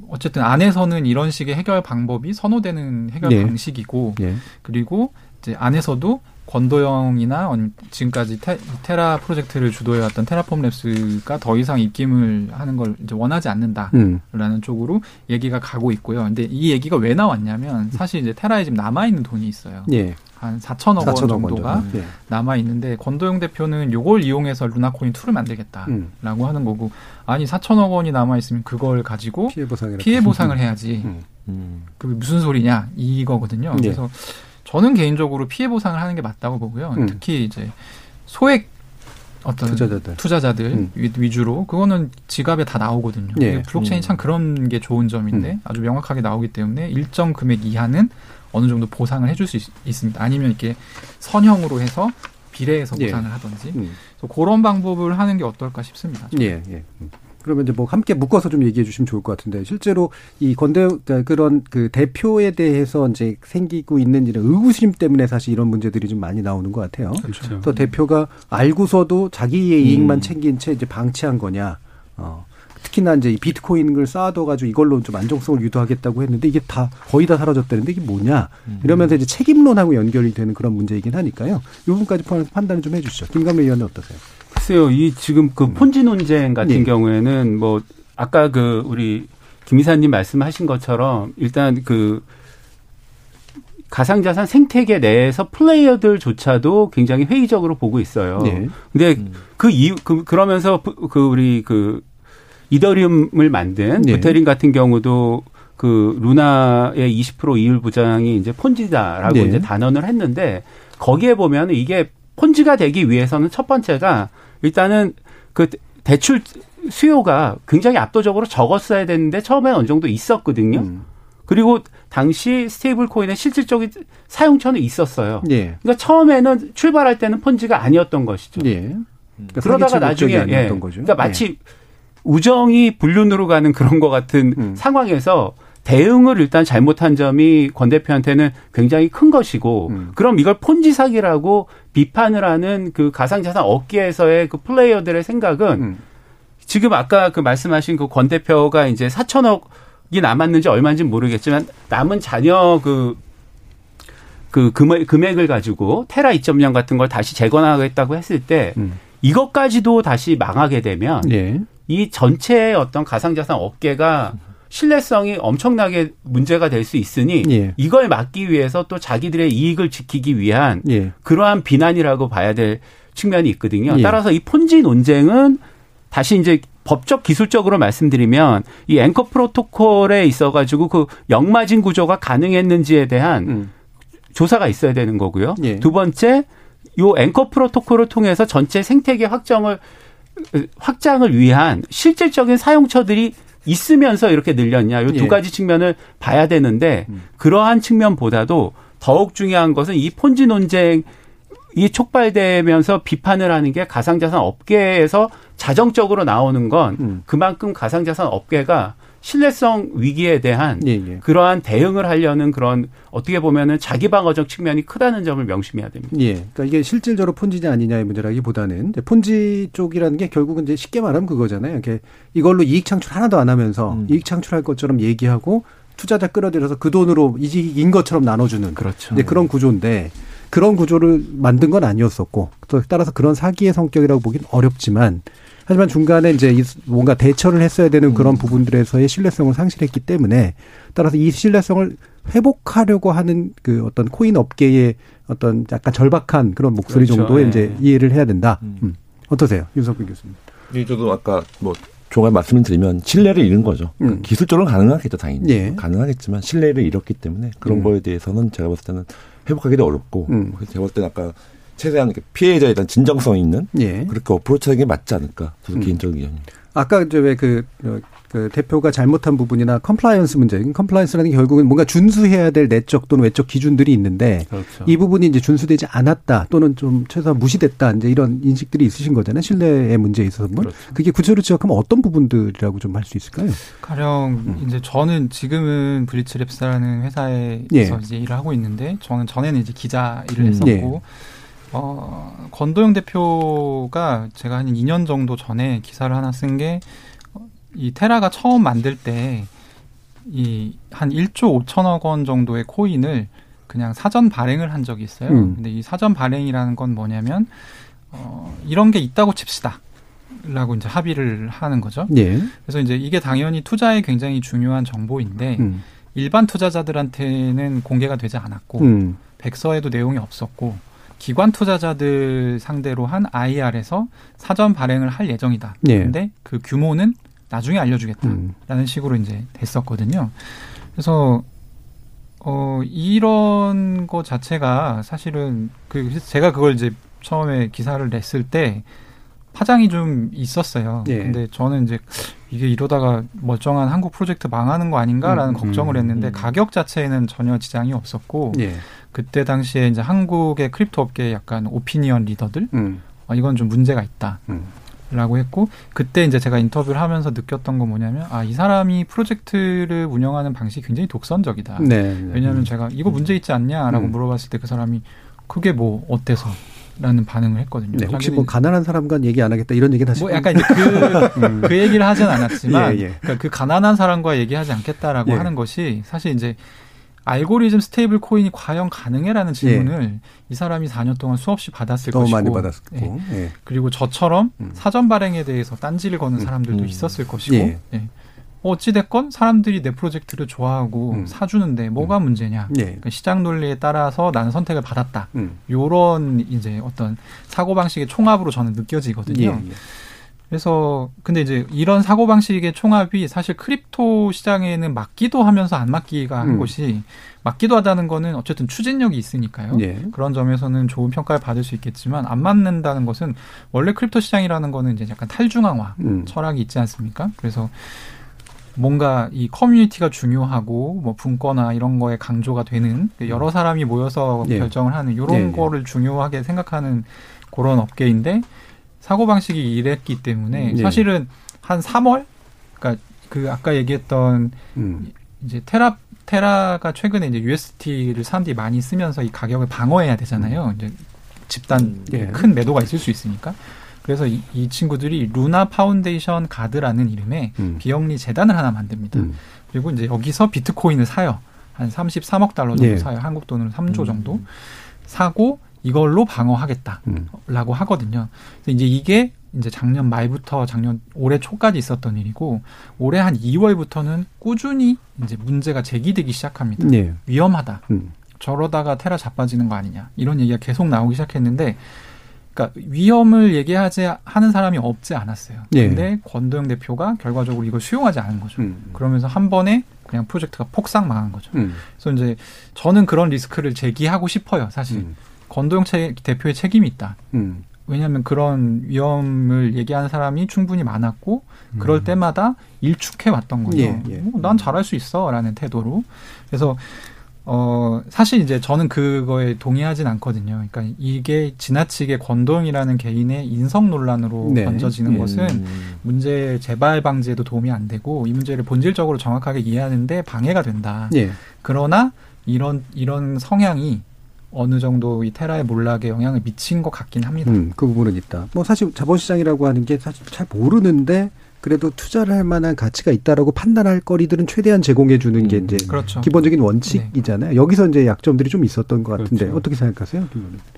어쨌든 안에서는 이런 식의 해결 방법이 선호되는 해결 네. 방식이고 네. 그리고 이제 안에서도 권도영이나 지금까지 테, 테라 프로젝트를 주도해왔던 테라폼 랩스가 더 이상 입김을 하는 걸 이제 원하지 않는다라는 음. 쪽으로 얘기가 가고 있고요. 근데 이 얘기가 왜 나왔냐면 사실 이제 테라에 지금 남아 있는 돈이 있어요. 예. 한 4천억, 4천억 원 정도가 예. 남아 있는데 권도형 대표는 요걸 이용해서 루나코인 2를 만들겠다라고 음. 하는 거고 아니 4천억 원이 남아 있으면 그걸 가지고 피해 보상을 피해 보상을 해야지. 음. 음. 그게 무슨 소리냐 이거거든요. 예. 그래서 저는 개인적으로 피해 보상을 하는 게 맞다고 보고요. 음. 특히 이제 소액 어떤 투자자들, 투자자들 음. 위주로 그거는 지갑에 다 나오거든요. 예. 블록체인 참 그런 게 좋은 점인데 음. 아주 명확하게 나오기 때문에 일정 금액 이하는 어느 정도 보상을 해줄 수 있, 습니다 아니면 이렇게 선형으로 해서 비례해서 예. 보상을 예. 하든지 음. 그런 방법을 하는 게 어떨까 싶습니다. 예, 예. 음. 그러면 이제 뭐 함께 묶어서 좀 얘기해 주시면 좋을 것 같은데 실제로 이 건대 그러니까 그런 그 대표에 대해서 이제 생기고 있는 이런 의구심 때문에 사실 이런 문제들이 좀 많이 나오는 것 같아요. 그렇죠. 또 대표가 알고서도 자기의 음. 이익만 챙긴 채 이제 방치한 거냐. 어. 특히나 이제 이 비트코인을 쌓아둬가지고 이걸로 좀 안정성을 유도하겠다고 했는데 이게 다 거의 다 사라졌다는데 이게 뭐냐 음. 이러면서 이제 책임론하고 연결이 되는 그런 문제이긴 하니까요. 이 부분까지 판단 좀 해주시죠. 김감래 의원은 어떠세요? 글쎄요, 이 지금 그 폰지 논쟁 같은 네. 경우에는 뭐 아까 그 우리 김 이사님 말씀하신 것처럼 일단 그 가상자산 생태계 내에서 플레이어들조차도 굉장히 회의적으로 보고 있어요. 네. 근데 음. 그 이유 그 그러면서 그 우리 그 이더리움을 만든 네. 부테린 같은 경우도 그 루나의 20% 이율 부장이 이제 폰지다라고 네. 이제 단언을 했는데 거기에 보면 이게 폰지가 되기 위해서는 첫 번째가 일단은 그 대출 수요가 굉장히 압도적으로 적었어야 되는데 처음에는 어느 정도 있었거든요. 음. 그리고 당시 스테이블 코인의 실질적인 사용처는 있었어요. 예. 그러니까 처음에는 출발할 때는 폰지가 아니었던 것이죠. 예. 그러니까 그러다가 나중에 예. 그러니까 마치 예. 우정이 불륜으로 가는 그런 것 같은 음. 상황에서 대응을 일단 잘못한 점이 권 대표한테는 굉장히 큰 것이고 음. 그럼 이걸 폰지 사기라고 비판을 하는 그 가상자산 업계에서의 그 플레이어들의 생각은 음. 지금 아까 그 말씀하신 그 권 대표가 이제 4천억이 남았는지 얼마인지 모르겠지만 남은 자녀 그, 그 금액, 금액을 가지고 테라 2.0 같은 걸 다시 재건하겠다고 했을 때 음. 이것까지도 다시 망하게 되면 예. 이 전체의 어떤 가상자산 업계가 신뢰성이 엄청나게 문제가 될 수 있으니 예. 이걸 막기 위해서 또 자기들의 이익을 지키기 위한 예. 그러한 비난이라고 봐야 될 측면이 있거든요. 예. 따라서 이 폰지 논쟁은 다시 이제 법적 기술적으로 말씀드리면 이 앵커 프로토콜에 있어 가지고 그 역마진 구조가 가능했는지에 대한 음. 조사가 있어야 되는 거고요. 예. 두 번째 요 앵커 프로토콜을 통해서 전체 생태계 확정을 확장을 위한 실질적인 사용처들이 있으면서 이렇게 늘렸냐. 이두 예. 가지 측면을 봐야 되는데 음. 그러한 측면보다도 더욱 중요한 것은 이 폰지 논쟁 이 촉발되면서 비판을 하는 게 가상자산 업계에서 자정적으로 나오는 건 음. 그만큼 가상자산 업계가 신뢰성 위기에 대한 예, 예. 그러한 대응을 하려는 그런 어떻게 보면은 자기 방어적 측면이 크다는 점을 명심해야 됩니다. 예. 그러니까 이게 실질적으로 폰지냐 아니냐의 문제라기보다는 폰지 쪽이라는 게 결국은 이제 쉽게 말하면 그거잖아요. 이렇게 이걸로 이익 창출 하나도 안 하면서 음. 이익 창출할 것처럼 얘기하고 투자자 끌어들여서 그 돈으로 이익인 것처럼 나눠주는 그렇죠. 그런 구조인데 그런 구조를 만든 건 아니었었고 또 따라서 그런 사기의 성격이라고 보기는 어렵지만 하지만 중간에 이제 뭔가 대처를 했어야 되는 그런 음. 부분들에서의 신뢰성을 상실했기 때문에 따라서 이 신뢰성을 회복하려고 하는 그 어떤 코인 업계의 어떤 약간 절박한 그런 목소리 그렇죠. 정도에 네. 이제 이해를 해야 된다. 음. 음. 어떠세요, 윤석근 교수님? 네, 저도 아까 뭐 종합 말씀을 드리면 신뢰를 잃은 거죠. 음. 기술적으로 가능하겠죠, 당연히. 예. 가능하겠지만 신뢰를 잃었기 때문에 그런 음. 거에 대해서는 제가 봤을 때는 회복하기도 어렵고 음. 제가 봤을 때는 아까 최대한 피해자에 대한 진정성 있는 예. 그렇게 어프로치하는 게 맞지 않을까 저도 음. 개인적인 의견입니다. 아까 이제 왜그 그 대표가 잘못한 부분이나 compliance 문제, compliance라는 게 결국은 뭔가 준수해야 될 내적 또는 외적 기준들이 있는데 그렇죠. 이 부분이 이제 준수되지 않았다 또는 좀 최소한 무시됐다 이제 이런 인식들이 있으신 거잖아요. 신뢰의 문제에 있어서 그렇죠. 그게 구체로 지적하면 어떤 부분들이라고 좀 할 수 있을까요? 가령 음. 이제 저는 지금은 블리츠랩스라는 회사에서 예. 이제 일을 하고 있는데 저는 전에는 이제 기자 일을 음. 했었고. 예. 어, 권도영 대표가 제가 한 2년 정도 전에 기사를 하나 쓴 게 이 테라가 처음 만들 때 이 한 1조 5천억 원 정도의 코인을 그냥 사전 발행을 한 적이 있어요. 음. 근데 이 사전 발행이라는 건 뭐냐면 어, 이런 게 있다고 칩시다. 라고 이제 합의를 하는 거죠. 예. 그래서 이제 이게 당연히 투자에 굉장히 중요한 정보인데 음. 일반 투자자들한테는 공개가 되지 않았고 음. 백서에도 내용이 없었고 기관 투자자들 상대로 한 IR에서 사전 발행을 할 예정이다. 예. 근데 그 규모는 나중에 알려주겠다라는 음. 식으로 이제 됐었거든요. 그래서 어 이런 거 자체가 사실은 그 제가 그걸 이제 처음에 기사를 냈을 때 파장이 좀 있었어요. 예. 근데 저는 이제 이게 이러다가 멀쩡한 한국 프로젝트 망하는 거 아닌가라는 음, 걱정을 음, 했는데 음. 가격 자체에는 전혀 지장이 없었고 예. 그때 당시에 이제 한국의 crypto 업계의 약간 오피니언 리더들 음. 어, 이건 좀 문제가 있다. 음. 라고 했고 그때 이제 제가 인터뷰를 하면서 느꼈던 건 뭐냐면 아 이 사람이 프로젝트를 운영하는 방식이 굉장히 독선적이다. 네, 네. 왜냐하면 음. 제가 이거 문제 있지 않냐라고 음. 물어봤을 때 그 사람이 그게 뭐 어때서 라는 반응을 했거든요. 네, 혹시 뭐 가난한 사람과 얘기 안 하겠다 이런 얘기는 하시고 뭐 약간 그, [LAUGHS] 음. 그 얘기를 하진 않았지만 예, 예. 그러니까 그 가난한 사람과 얘기하지 않겠다라고 예. 하는 것이 사실 이제 알고리즘 스테이블 코인이 과연 가능해라는 질문을 예. 이 사람이 4년 동안 수없이 받았을 너무 것이고 많이 받았고 예. 예. 그리고 저처럼 음. 사전 발행에 대해서 딴지를 거는 음. 사람들도 음. 있었을 것이고 예. 예. 어찌됐건 사람들이 내 프로젝트를 좋아하고 음. 사주는데 뭐가 음. 문제냐. 예. 그러니까 시장 논리에 따라서 나는 선택을 받았다. 음. 요런 이제 어떤 사고방식의 총합으로 저는 느껴지거든요. 예. 예. 그래서 근데 이제 이런 사고 방식의 총합이 사실 crypto 시장에는 맞기도 하면서 안 맞기도 한 음. 것이 맞기도 하다는 거는 어쨌든 추진력이 있으니까요. 예. 그런 점에서는 좋은 평가를 받을 수 있겠지만 안 맞는다는 것은 원래 crypto 시장이라는 거는 이제 약간 탈중앙화 음. 철학이 있지 않습니까? 그래서 뭔가 이 커뮤니티가 중요하고 뭐 분권화 이런 거에 강조가 되는 여러 사람이 모여서 예. 결정을 하는 이런 예. 예. 거를 중요하게 생각하는 그런 업계인데 사고 방식이 이랬기 때문에 네. 사실은 한 3월 그러니까 그 아까 얘기했던 음. 이제 테라 테라가 최근에 이제 UST를 사람들이 많이 쓰면서 이 가격을 방어해야 되잖아요. 음. 이제 집단 음. 예. 큰 매도가 있을 수 있으니까. 그래서 이, 이 친구들이 루나 파운데이션 가드라는 이름의 음. 비영리 재단을 하나 만듭니다. 음. 그리고 이제 여기서 비트코인을 사요. 한 33억 달러 정도 예. 사요. 한국 돈으로 3조 음. 정도. 사고 이걸로 방어하겠다라고 음. 하거든요. 그래서 이제 이게 이제 작년 말부터 작년 올해 초까지 있었던 일이고 올해 한 2월부터는 꾸준히 이제 문제가 제기되기 시작합니다. 네. 위험하다. 음. 저러다가 테라 자빠지는 거 아니냐 이런 얘기가 계속 나오기 시작했는데 그러니까 위험을 얘기하지 하는 사람이 없지 않았어요. 네. 근데 권도영 대표가 결과적으로 이걸 수용하지 않은 거죠. 음. 그러면서 한 번에 그냥 프로젝트가 폭삭 망한 거죠. 음. 그래서 이제 저는 그런 리스크를 제기하고 싶어요, 사실. 음. 권도영 대표의 책임이 있다. 음. 왜냐하면 그런 위험을 얘기하는 사람이 충분히 많았고 그럴 음. 때마다 일축해 왔던 거죠. 예, 예. 어, 난 잘할 수 있어라는 태도로. 그래서 어 사실 이제 저는 그거에 동의하진 않거든요. 그러니까 이게 지나치게 권도영이라는 개인의 인성 논란으로 네. 번져지는 예. 것은 문제 재발 방지에도 도움이 안 되고 이 문제를 본질적으로 정확하게 이해하는데 방해가 된다. 예. 그러나 이런 이런 성향이 어느 정도 이 테라의 몰락에 영향을 미친 것 같긴 합니다. 음, 그 부분은 있다. 뭐 사실 자본시장이라고 하는 게 사실 잘 모르는데 그래도 투자를 할 만한 가치가 있다라고 판단할 거리들은 최대한 제공해 주는 게 음, 이제 그렇죠. 기본적인 원칙이잖아요. 네. 여기서 이제 약점들이 좀 있었던 것 같은데 그렇죠. 어떻게 생각하세요?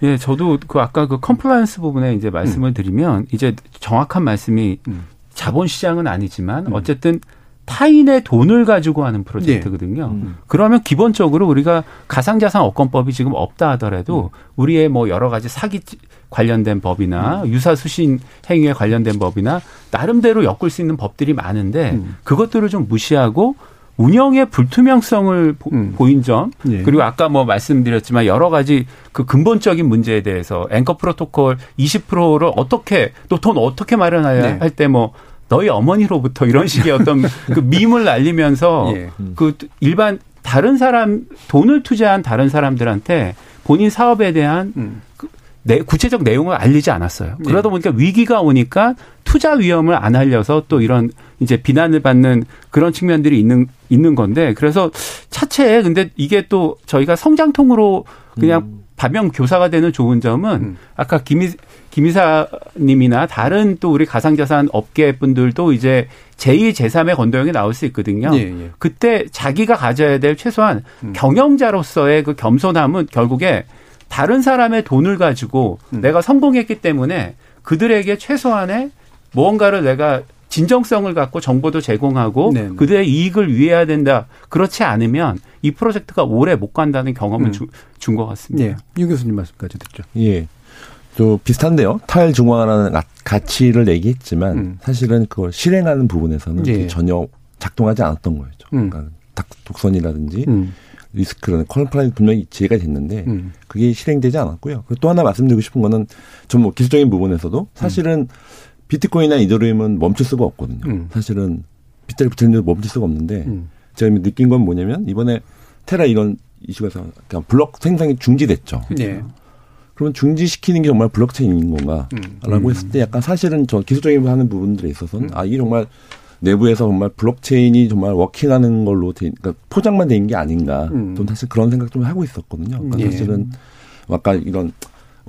예, 저도 그 아까 그 compliance 부분에 이제 말씀을 음. 드리면 이제 정확한 말씀이 음. 자본시장은 아니지만 음. 어쨌든 타인의 돈을 가지고 하는 프로젝트거든요. 네. 음. 그러면 기본적으로 우리가 가상자산 업권법이 지금 없다 하더라도 음. 우리의 뭐 여러 가지 사기 관련된 법이나 음. 유사 수신 행위에 관련된 법이나 나름대로 엮을 수 있는 법들이 많은데 음. 그것들을 좀 무시하고 운영의 불투명성을 음. 보인 점 예. 그리고 아까 뭐 말씀드렸지만 여러 가지 그 근본적인 문제에 대해서 앵커 프로토콜 20%를 어떻게 또 돈 어떻게 마련해야 네. 할때뭐 너희 어머니로부터 이런 [LAUGHS] 식의 어떤 그 밈을 날리면서 예. 음. 그 일반 다른 사람 돈을 투자한 다른 사람들한테 본인 사업에 대한 음. 그 내, 구체적 내용을 알리지 않았어요. 예. 그러다 보니까 위기가 오니까 투자 위험을 안 알려서 또 이런 이제 비난을 받는 그런 측면들이 있는 있는 건데 그래서 차체에 근데 이게 또 저희가 성장통으로 그냥 음. 반면 교사가 되는 좋은 점은 음. 아까 김희 김 이사님이나 다른 또 우리 가상자산 업계 분들도 이제 제2, 제3의 건도형이 나올 수 있거든요. 예, 예. 그때 자기가 가져야 될 최소한 음. 경영자로서의 그 겸손함은 결국에 다른 사람의 돈을 가지고 음. 내가 성공했기 때문에 그들에게 최소한의 무언가를 내가 진정성을 갖고 정보도 제공하고 네네. 네. 그들의 이익을 위해야 된다. 그렇지 않으면 이 프로젝트가 오래 못 간다는 경험을 음. 준것 같습니다. 예. 유 교수님 말씀까지 듣죠. 예. 또 비슷한데요. 탈중앙화라는 가치를 얘기했지만 음. 사실은 그걸 실행하는 부분에서는 예. 전혀 작동하지 않았던 거였죠. 음. 그러니까 독선이라든지 음. 리스크라는 complain 분명히 제기가 됐는데 음. 그게 실행되지 않았고요. 그리고 또 하나 말씀드리고 싶은 거는 좀 뭐 기술적인 부분에서도 사실은 비트코인이나 이더리움은 멈출 수가 없거든요. 음. 사실은 빗자리 붙이는 데 멈출 수가 없는데 음. 제가 느낀 건 뭐냐면 이번에 테라 이런 이슈가 그냥 블록 생성이 중지됐죠. 네. 그러면 중지시키는 게 정말 블록체인인 건가? 음. 라고 했을 때 약간 사실은 저 기술적인 하는 부분들에 있어서는 음. 아, 이게 정말 내부에서 정말 블록체인이 정말 working하는 걸로 돼, 그러니까 포장만 된 게 아닌가. 음. 좀 사실 그런 생각 좀 하고 있었거든요. 그러니까 예. 사실은 아까 이런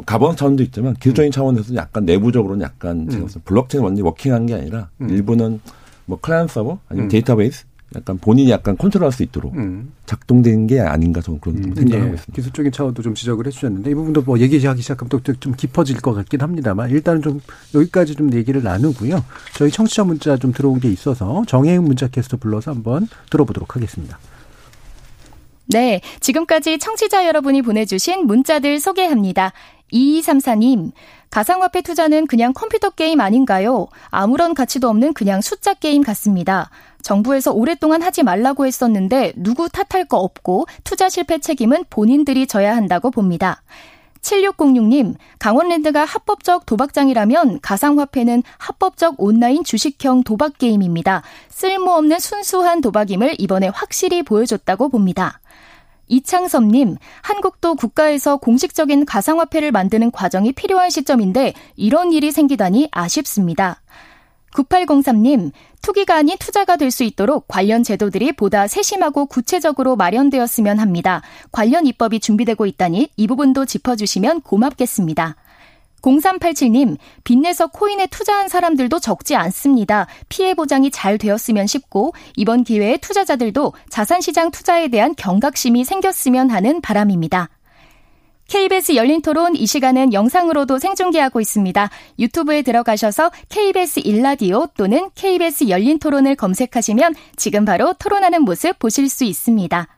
가번 차원도 있지만 기술적인 음. 차원에서 약간 내부적으로는 약간 음. 제가 블록체인 완전히 working한 게 아니라 음. 일부는 뭐 클라이언트 서버 아니면 음. 데이터베이스 약간 본인이 약간 컨트롤할 수 있도록 음. 작동된 게 아닌가 저는 그런 음. 생각하고 예. 있습니다. 기술적인 차원도 좀 지적을 해주셨는데 이 부분도 뭐 얘기하기 시작하면 또 좀 깊어질 것 같긴 합니다만 일단은 좀 여기까지 좀 얘기를 나누고요. 저희 청취자 문자 좀 들어온 게 있어서 정혜영 문자 캐스터 불러서 한번 들어보도록 하겠습니다. 네, 지금까지 청취자 여러분이 보내주신 문자들 소개합니다. 2234님, 가상화폐 투자는 그냥 컴퓨터 게임 아닌가요? 아무런 가치도 없는 그냥 숫자 게임 같습니다. 정부에서 오랫동안 하지 말라고 했었는데 누구 탓할 거 없고 투자 실패 책임은 본인들이 져야 한다고 봅니다. 7606님, 강원랜드가 합법적 도박장이라면 가상화폐는 합법적 온라인 주식형 도박 게임입니다. 쓸모없는 순수한 도박임을 이번에 확실히 보여줬다고 봅니다. 이창섭님, 한국도 국가에서 공식적인 가상화폐를 만드는 과정이 필요한 시점인데 이런 일이 생기다니 아쉽습니다. 9803님, 투기가 아닌 투자가 될 수 있도록 관련 제도들이 보다 세심하고 구체적으로 마련되었으면 합니다. 관련 입법이 준비되고 있다니 이 부분도 짚어주시면 고맙겠습니다. 0387님, 빚내서 코인에 투자한 사람들도 적지 않습니다. 피해 보장이 잘 되었으면 싶고, 이번 기회에 투자자들도 자산시장 투자에 대한 경각심이 생겼으면 하는 바람입니다. KBS 열린 토론 이 시간은 영상으로도 생중계하고 있습니다. 유튜브에 들어가셔서 KBS 일라디오 또는 KBS 열린 토론을 검색하시면 지금 바로 토론하는 모습 보실 수 있습니다.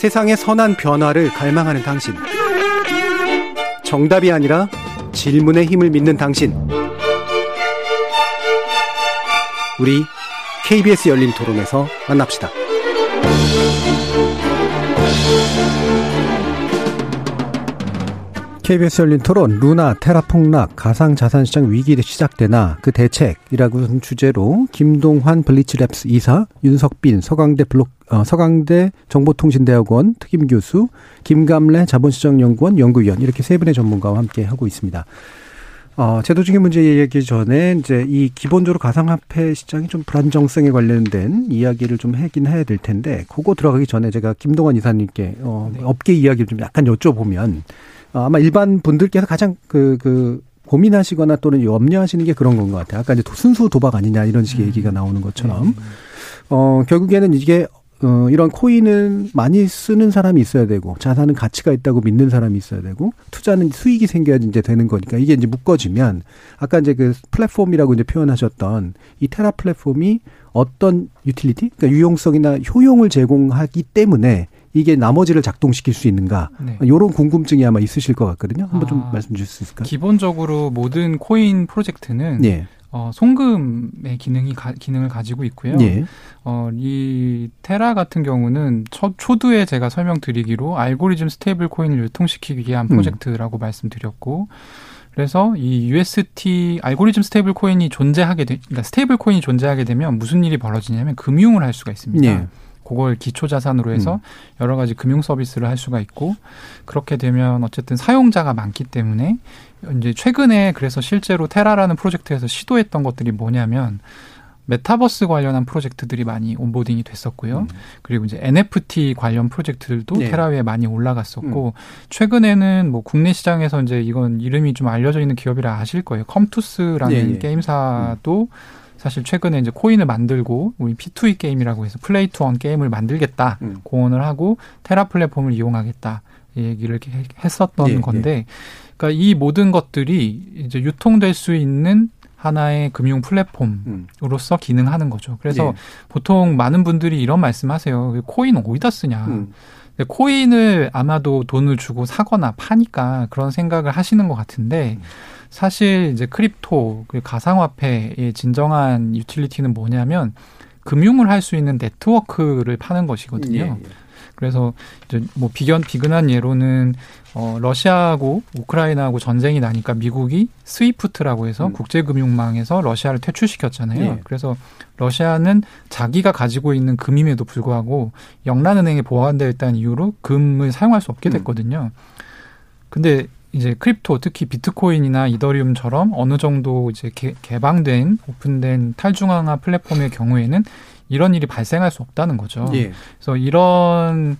세상의 선한 변화를 갈망하는 당신. 정답이 아니라 질문의 힘을 믿는 당신. 우리 KBS 열린 토론에서 만납시다. KBS 열린 토론 루나 테라 폭락 가상 자산 시장 위기 시작되나 그 대책이라고 하는 주제로 김동환 블리츠랩스 이사 윤석빈 서강대 블록 어, 서강대 정보통신대학원 특임 교수 김감래 자본시장연구원 연구위원 이렇게 세 분의 전문가와 함께 하고 있습니다. 어, 제도적인 문제 얘기 전에 이제 이 기본적으로 가상화폐 시장이 좀 불안정성에 관련된 이야기를 좀 하긴 해야 될 텐데 그거 들어가기 전에 제가 김동환 이사님께 어, 네. 업계 이야기를 좀 약간 여쭤보면 어, 아마 일반 분들께서 가장 그, 그, 고민하시거나 또는 염려하시는 게 그런 건 것 같아요. 아까 이제 순수 도박 아니냐 이런 식의 음. 얘기가 나오는 것처럼. 네. 어, 결국에는 이게 어, 이런 코인은 많이 쓰는 사람이 있어야 되고, 자산은 가치가 있다고 믿는 사람이 있어야 되고, 투자는 수익이 생겨야지 이제 되는 거니까, 이게 이제 묶어지면, 아까 이제 그 플랫폼이라고 이제 표현하셨던 이 테라 플랫폼이 어떤 utility? 그러니까 유용성이나 효용을 제공하기 때문에 이게 나머지를 작동시킬 수 있는가 네. 이런 궁금증이 아마 있으실 것 같거든요. 한번 아, 좀 말씀 주실 수 있을까요? 기본적으로 모든 코인 프로젝트는 네. 어, 송금의 기능이 가, 기능을 가지고 있고요. 예. 어, 이 테라 같은 경우는 첫 초두에 제가 설명드리기로 알고리즘 stable coin을 유통시키기 위한 음. 프로젝트라고 음. 말씀드렸고 그래서 이 UST 알고리즘 stable coin이 존재하게 되, 그러니까 stable coin이 존재하게 되면 무슨 일이 벌어지냐면 금융을 할 수가 있습니다. 예. 그걸 기초 자산으로 해서 음. 여러 가지 금융 서비스를 할 수가 있고 그렇게 되면 어쨌든 사용자가 많기 때문에 이제 최근에 그래서 실제로 테라라는 프로젝트에서 시도했던 것들이 뭐냐면 메타버스 관련한 프로젝트들이 많이 onboarding이 됐었고요. 음. 그리고 이제 NFT 관련 프로젝트들도 네. 테라 위에 많이 올라갔었고 음. 최근에는 뭐 국내 시장에서 이제 이건 이름이 좀 알려져 있는 기업이라 아실 거예요. 컴투스라는 네. 네. 게임사도 음. 사실 최근에 이제 코인을 만들고 우리 P2E 게임이라고 해서 play to earn 게임을 만들겠다 음. 공언을 하고 테라 플랫폼을 이용하겠다 이 얘기를 했었던 예, 건데 예. 그러니까 이 모든 것들이 이제 유통될 수 있는 하나의 금융 플랫폼으로서 음. 기능하는 거죠. 그래서 예. 보통 많은 분들이 이런 말씀하세요. 코인 어디다 쓰냐. 음. 코인을 아마도 돈을 주고 사거나 파니까 그런 생각을 하시는 것 같은데 음. 사실 이제 crypto 그 가상화폐의 진정한 utility는 뭐냐면 금융을 할 수 있는 네트워크를 파는 것이거든요. 예, 예. 그래서 이제 뭐 비견 비근한 예로는 어 러시아하고 우크라이나하고 전쟁이 나니까 미국이 스위프트라고 해서 음. 국제금융망에서 러시아를 퇴출시켰잖아요. 예. 그래서 러시아는 자기가 가지고 있는 금임에도 불구하고 영란은행에 보관되어 있다는 이유로 금을 사용할 수 없게 음. 됐거든요. 음. 근데 이제 crypto 특히 비트코인이나 이더리움처럼 어느 정도 이제 개, 개방된 오픈된 탈중앙화 플랫폼의 경우에는 이런 일이 발생할 수 없다는 거죠. 예. 그래서 이런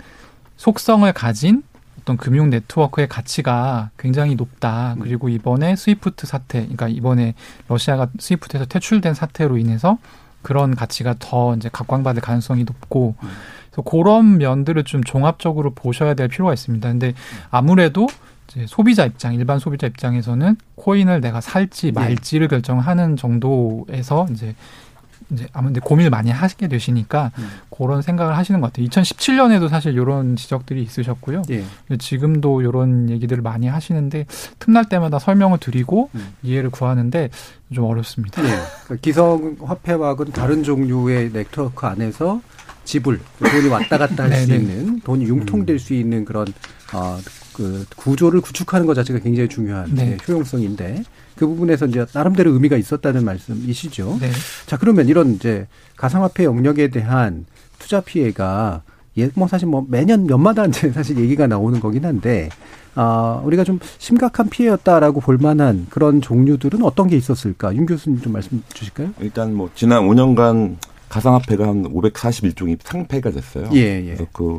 속성을 가진 어떤 금융 네트워크의 가치가 굉장히 높다. 음. 그리고 이번에 스위프트 사태, 그러니까 이번에 러시아가 스위프트에서 퇴출된 사태로 인해서 그런 가치가 더 이제 각광받을 가능성이 높고 음. 그래서 그런 면들을 좀 종합적으로 보셔야 될 필요가 있습니다. 근데 아무래도 이제 소비자 입장, 일반 소비자 입장에서는 코인을 내가 살지 네. 말지를 네. 결정하는 정도에서 이제 이제 아무래도 고민을 많이 하시게 되시니까 음. 그런 생각을 하시는 것 같아요. 2017년에도 사실 이런 지적들이 있으셨고요. 예. 지금도 이런 얘기들을 많이 하시는데 틈날 때마다 설명을 드리고 음. 이해를 구하는데 좀 어렵습니다. 예. 그러니까 기성 화폐와는 다른 종류의 네트워크 안에서 지불 돈이 왔다 갔다 할 수 [LAUGHS] 있는 돈이 융통될 음. 수 있는 그런 어, 그 구조를 구축하는 것 자체가 굉장히 중요한 네. 효용성인데 그 부분에서 이제 나름대로 의미가 있었다는 말씀이시죠. 네. 자 그러면 이런 이제 가상화폐 영역에 대한 투자 피해가 예, 뭐 사실 뭐 매년 몇마다 이제 [LAUGHS] 사실 얘기가 나오는 거긴 한데 아, 우리가 좀 심각한 피해였다라고 볼 만한 그런 종류들은 어떤 게 있었을까? 윤 교수님 좀 말씀 주실까요? 일단 뭐 지난 5년간 가상화폐가 한 541종이 상폐가 됐어요. 예, 예. 그래서 그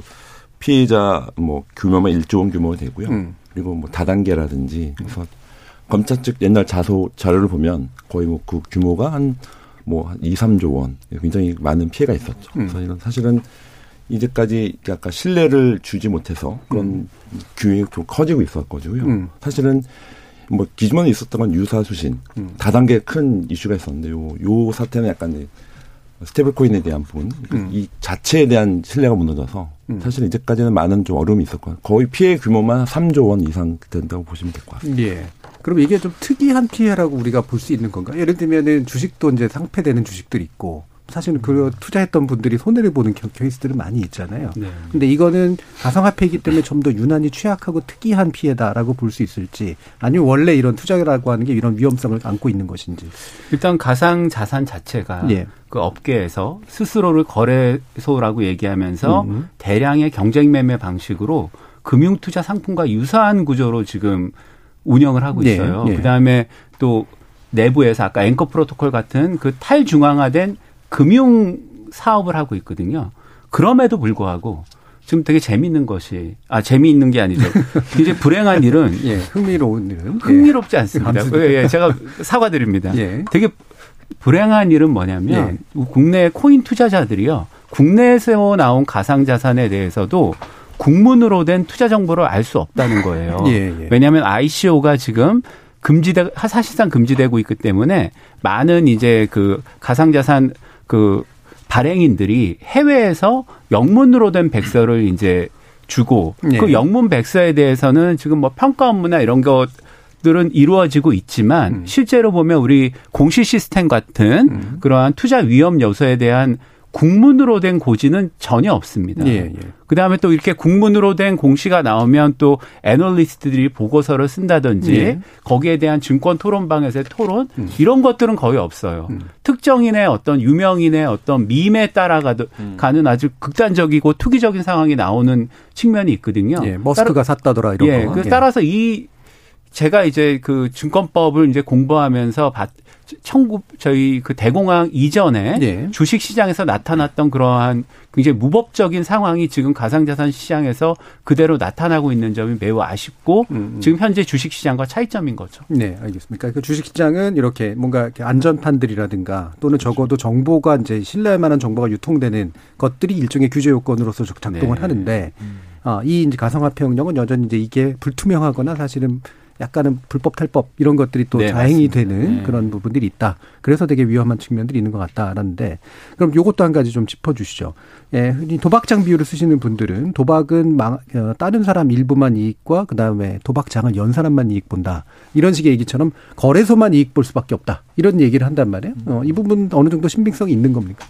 피해자 뭐 규모만 1조 원 규모 되고요. 음. 그리고 뭐 다단계라든지 그래서 검찰 측 옛날 자소 자료를 보면 거의 뭐 그 규모가 한뭐 2, 3조 원 굉장히 많은 피해가 있었죠. 음. 그래서 이런 사실은 이제까지 약간 신뢰를 주지 못해서 그런 음. 규모가 좀 커지고 있었거든요. 음. 사실은 뭐 기존에 있었던 건 유사 수신 음. 다단계 큰 이슈가 있었는데 요, 요 사태는 약간 stable coin에 대한 부분, 음. 이 자체에 대한 신뢰가 무너져서 음. 사실 이제까지는 많은 좀 어려움이 있었고 거의 피해 규모만 3조 원 이상 된다고 보시면 될 것 같습니다. 예. 그럼 이게 좀 특이한 피해라고 우리가 볼 수 있는 건가? 예를 들면은 주식도 이제 상폐되는 주식들이 있고 사실은 그 투자했던 분들이 손해를 보는 케이스들은 많이 있잖아요. 네. 근데 이거는 가상화폐이기 때문에 좀 더 유난히 취약하고 특이한 피해다라고 볼 수 있을지 아니면 원래 이런 투자라고 하는 게 이런 위험성을 안고 있는 것인지. 일단 가상 자산 자체가 예. 그 업계에서 스스로를 거래소라고 얘기하면서 음. 대량의 경쟁 매매 방식으로 금융 투자 상품과 유사한 구조로 지금 운영을 하고 네. 있어요. 네. 그다음에 또 내부에서 아까 앵커 프로토콜 같은 그 탈중앙화된 금융 사업을 하고 있거든요. 그럼에도 불구하고 지금 되게 재미있는 것이 아 재미있는 게 아니죠. [LAUGHS] 굉장히 불행한 일은 예, 흥미로운 일은 흥미롭지 않습니다. 예, 예, 제가 사과드립니다. 예. 되게 불행한 일은 뭐냐면 예. 국내 코인 투자자들이요. 국내에서 나온 가상 자산에 대해서도 국문으로 된 투자 정보를 알 수 없다는 거예요. [LAUGHS] 예, 예. 왜냐하면 ICO가 지금 금지돼 사실상 금지되고 있기 때문에 많은 이제 그 가상 자산 그 발행인들이 해외에서 영문으로 된 백서를 이제 주고 네. 그 영문 백서에 대해서는 지금 뭐 평가 업무나 이런 것 들은 이루어지고 있지만 음. 실제로 보면 우리 공시 시스템 같은 음. 그러한 투자 위험 요소에 대한 국문으로 된 고지는 전혀 없습니다. 예, 예. 그 다음에 또 이렇게 국문으로 된 공시가 나오면 또 애널리스트들이 보고서를 쓴다든지 예. 거기에 대한 증권 토론방에서의 토론 음. 이런 것들은 거의 없어요. 음. 특정인의 어떤 유명인의 어떤 밈에 따라가는 음. 아주 극단적이고 투기적인 상황이 나오는 측면이 있거든요. 예, 머스크가 따라, 샀다더라 이런 예, 거. 그 따라서 이 제가 이제 그 증권법을 이제 공부하면서 청구 저희 그 대공황 이전에 네. 주식 시장에서 나타났던 그러한 굉장히 무법적인 상황이 지금 가상자산 시장에서 그대로 나타나고 있는 점이 매우 아쉽고 음, 음. 지금 현재 주식 시장과 차이점인 거죠. 네, 알겠습니다. 그러니까 주식 시장은 이렇게 뭔가 이렇게 안전판들이라든가 또는 그렇죠. 적어도 정보가 이제 신뢰할 만한 정보가 유통되는 것들이 일종의 규제 요건으로서 작동을 네. 하는데 음. 아, 이 이제 가상화폐 영역은 여전히 이제 이게 불투명하거나 사실은 약간은 불법 탈법 이런 것들이 또 네, 자행이 맞습니다. 되는 네. 그런 부분들이 있다. 그래서 되게 위험한 측면들이 있는 것 같다라는데 그럼 요것도 한 가지 좀 짚어주시죠. 예, 흔히 도박장 비율을 쓰시는 분들은 도박은 망, 어, 다른 사람 일부만 이익과 그 다음에 도박장은 연 사람만 이익 본다 이런 식의 얘기처럼 거래소만 이익 볼 수밖에 없다 이런 얘기를 한단 말이에요. 어, 이 부분 어느 정도 신빙성이 있는 겁니까?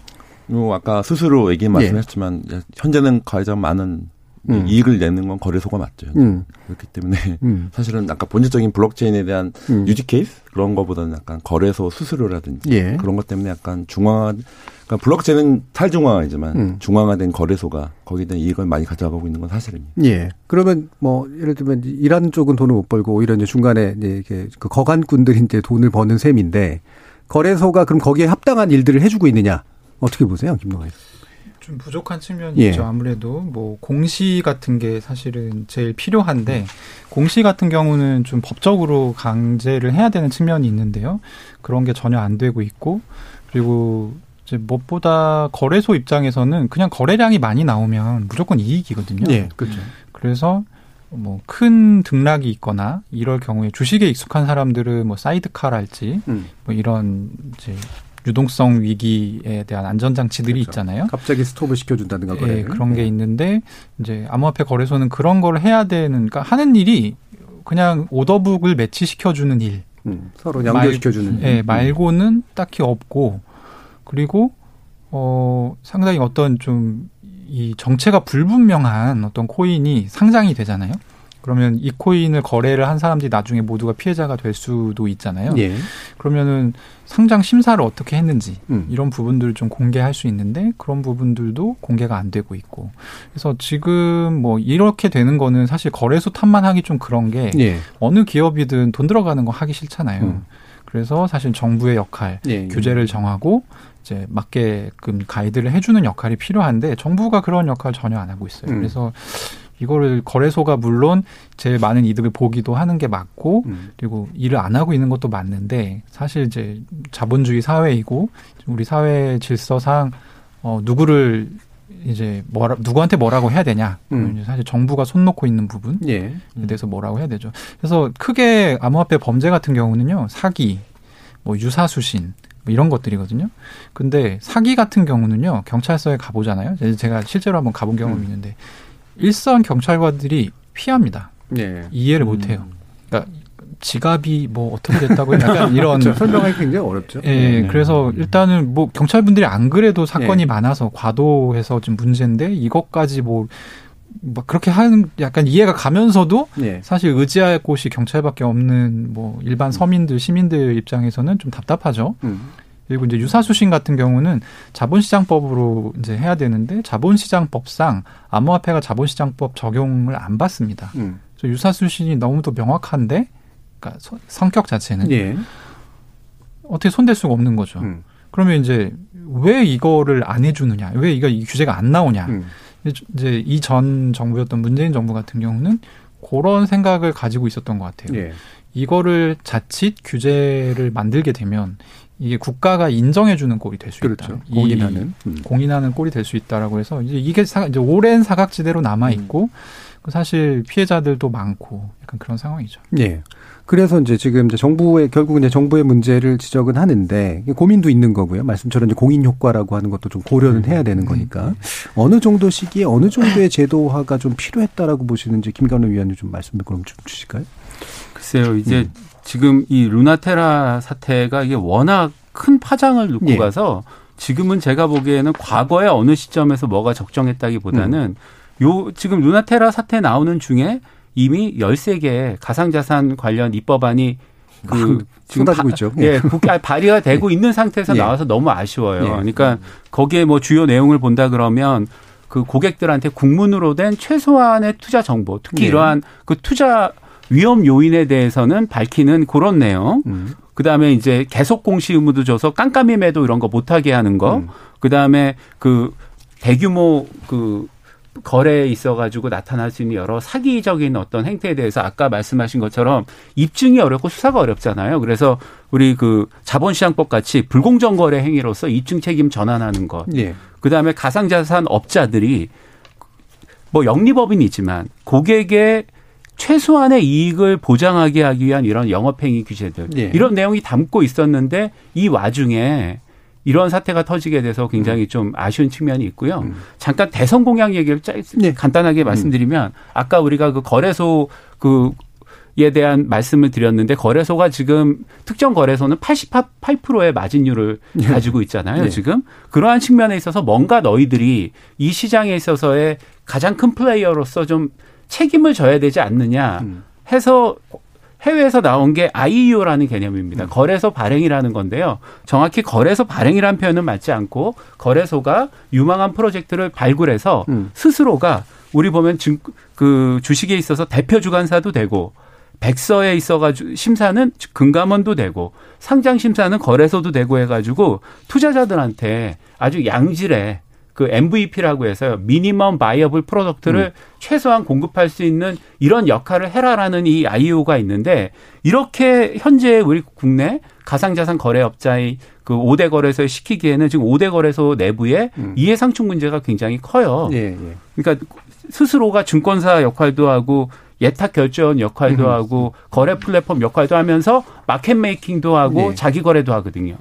뭐 아까 스스로 얘기 말씀하셨지만 예. 현재는 가장 많은 음. 이익을 내는 건 거래소가 맞죠. 음. 그렇기 때문에 음. [LAUGHS] 사실은 아까 본질적인 블록체인에 대한 음. 유지 케이스 그런 거보다는 약간 거래소 수수료라든지 예. 그런 것 때문에 약간 중앙화 그러니까 블록체인은 탈중앙화이지만 음. 중앙화된 거래소가 거기에 대한 이익을 많이 가져가고 있는 건 사실입니다. 예. 그러면 뭐 예를 들면 이란 쪽은 돈을 못 벌고 오히려 이제 중간에 이제 그 거간꾼들이 이제 돈을 버는 셈인데 거래소가 그럼 거기에 합당한 일들을 해주고 있느냐 어떻게 보세요, 김동아님? 좀 부족한 측면이 예. 있죠. 아무래도 뭐 공시 같은 게 사실은 제일 필요한데 공시 같은 경우는 좀 법적으로 강제를 해야 되는 측면이 있는데요. 그런 게 전혀 안 되고 있고 그리고 이제 무엇보다 거래소 입장에서는 그냥 거래량이 많이 나오면 무조건 이익이거든요. 예, 그렇죠. 그래서 뭐 큰 등락이 있거나 이럴 경우에 주식에 익숙한 사람들은 뭐 사이드카랄지 음. 뭐 이런 이제 유동성 위기에 대한 안전 장치들이 그렇죠. 있잖아요. 갑자기 스톱을 시켜준다든가 예, 그런 게 네. 있는데 이제 암호화폐 거래소는 그런 걸 해야 되는 그러니까 하는 일이 그냥 오더북을 매치시켜주는 일. 음, 서로 연결시켜주는 말, 일. 예, 말고는 딱히 없고 그리고 어 상당히 어떤 좀 이 정체가 불분명한 어떤 코인이 상장이 되잖아요. 그러면 이 코인을 거래를 한 사람들이 나중에 모두가 피해자가 될 수도 있잖아요. 예. 그러면은 상장 심사를 어떻게 했는지 음. 이런 부분들을 좀 공개할 수 있는데 그런 부분들도 공개가 안 되고 있고 그래서 지금 뭐 이렇게 되는 거는 사실 거래소 탓만 하기 좀 그런 게 예. 어느 기업이든 돈 들어가는 거 하기 싫잖아요. 음. 그래서 사실 정부의 역할 예. 규제를 정하고 이제 맞게끔 가이드를 해주는 역할이 필요한데 정부가 그런 역할 전혀 안 하고 있어요. 음. 그래서 이거를 거래소가 물론 제일 많은 이득을 보기도 하는 게 맞고 음. 그리고 일을 안 하고 있는 것도 맞는데 사실 이제 자본주의 사회이고 우리 사회 질서상 어 누구를 이제 뭐라 누구한테 뭐라고 해야 되냐 음. 사실 정부가 손 놓고 있는 부분에 예. 음. 대해서 뭐라고 해야 되죠. 그래서 크게 암호화폐 범죄 같은 경우는요 사기, 뭐 유사수신 뭐 이런 것들이거든요. 근데 사기 같은 경우는요 경찰서에 가보잖아요. 제가 실제로 한번 가본 경험이 음. 있는데 일선 경찰관들이 피합니다. 네. 이해를 음. 못해요. 그러니까 지갑이 뭐 어떻게 됐다고 [LAUGHS] 약간 이런 그렇죠. 설명하기 굉장히 어렵죠. 예, 네. 그래서 일단은 뭐 경찰분들이 안 그래도 사건이 네. 많아서 과도해서 좀 문제인데 이것까지 뭐. 막 그렇게 하는 약간 이해가 가면서도 네. 사실 의지할 곳이 경찰밖에 없는 뭐 일반 서민들 시민들 입장에서는 좀 답답하죠. 음. 그리고 이제 유사수신 같은 경우는 자본시장법으로 이제 해야 되는데 자본시장법상 암호화폐가 자본시장법 적용을 안 받습니다. 음. 그래서 유사수신이 너무도 명확한데, 그러니까 서, 성격 자체는 예. 어떻게 손댈 수가 없는 거죠. 음. 그러면 이제 왜 이거를 안 해주느냐, 왜 이거 이 규제가 안 나오냐. 음. 이제 이전 정부였던 문재인 정부 같은 경우는 그런 생각을 가지고 있었던 것 같아요. 예. 이거를 자칫 규제를 만들게 되면 이게 국가가 인정해주는 꼴이 될수 있다. 그렇죠. 공인하는 음. 공인하는 꼴이 될 수 있다라고 해서 이제 이게 사, 이제 오랜 사각지대로 남아 있고 음. 사실 피해자들도 많고 약간 그런 상황이죠. 예. 그래서 이제 지금 이제 정부의 결국 이제 정부의 문제를 지적은 하는데 고민도 있는 거고요. 말씀처럼 이제 공인 효과라고 하는 것도 좀 고려는 해야 되는 거니까 음. 어느 정도 시기에 어느 정도의 제도화가 좀 필요했다라고 보시는지 김관우 위원님 좀 말씀을 그럼 좀 주실까요? 글쎄요, 이제 음. 지금 이 루나테라 사태가 이게 워낙 큰 파장을 놓고 예. 가서 지금은 제가 보기에는 과거에 어느 시점에서 뭐가 적정했다기보다는 음. 요 지금 루나테라 사태 나오는 중에 이미 13개 가상자산 관련 입법안이 그 [LAUGHS] 지금 쏟아지고 있죠. 예, 국회 발의가 되고 있는 상태에서 예. 나와서 너무 아쉬워요. 예. 그러니까 거기에 뭐 주요 내용을 본다 그러면 그 고객들한테 국문으로 된 최소한의 투자 정보, 특히 예. 이러한 그 투자 위험 요인에 대해서는 밝히는 그런 내용. 음. 그 다음에 이제 계속 공시 의무도 줘서 깜깜이 매도 이런 거 못하게 하는 거. 음. 그 다음에 그 대규모 그 거래에 있어가지고 나타날 수 있는 여러 사기적인 어떤 행태에 대해서 아까 말씀하신 것처럼 입증이 어렵고 수사가 어렵잖아요. 그래서 우리 그 자본시장법 같이 불공정 거래 행위로서 입증 책임 전환하는 것. 예. 그 다음에 가상자산 업자들이 뭐 영리법인이지만 고객의 최소한의 이익을 보장하게 하기 위한 이런 영업행위 규제들 예. 이런 내용이 담고 있었는데 이 와중에 이런 사태가 터지게 돼서 굉장히 좀 아쉬운 측면이 있고요. 음. 잠깐 대선 공약 얘기를 짧, 네. 간단하게 음. 말씀드리면 아까 우리가 그 거래소 그 에 대한 말씀을 드렸는데 거래소가 지금 특정 거래소는 88%의 마진율을 네. 가지고 있잖아요. 네. 지금 그러한 측면에 있어서 뭔가 너희들이 이 시장에 있어서의 가장 큰 플레이어로서 좀 책임을 져야 되지 않느냐 음. 해서 해외에서 나온 게 IEO라는 개념입니다. 음. 거래소 발행이라는 건데요. 정확히 거래소 발행이라는 표현은 맞지 않고 거래소가 유망한 프로젝트를 발굴해서 음. 스스로가 우리 보면 증, 그 주식에 있어서 대표 주관사도 되고 백서에 있어가지고 심사는 금감원도 되고 상장 심사는 거래소도 되고 해가지고 투자자들한테 아주 양질의 그 MVP라고 해서요. minimum viable product를 음. 최소한 공급할 수 있는 이런 역할을 해라라는 이 IEO가 있는데 이렇게 현재 우리 국내 가상자산 거래업자의 그 5대 거래소에 시키기에는 지금 5대 거래소 내부에 음. 이해상충 문제가 굉장히 커요. 예, 예. 그러니까 스스로가 증권사 역할도 하고 예탁 결제원 역할도 음. 하고 거래 플랫폼 역할도 하면서 마켓 메이킹도 하고 네. 자기 거래도 하거든요.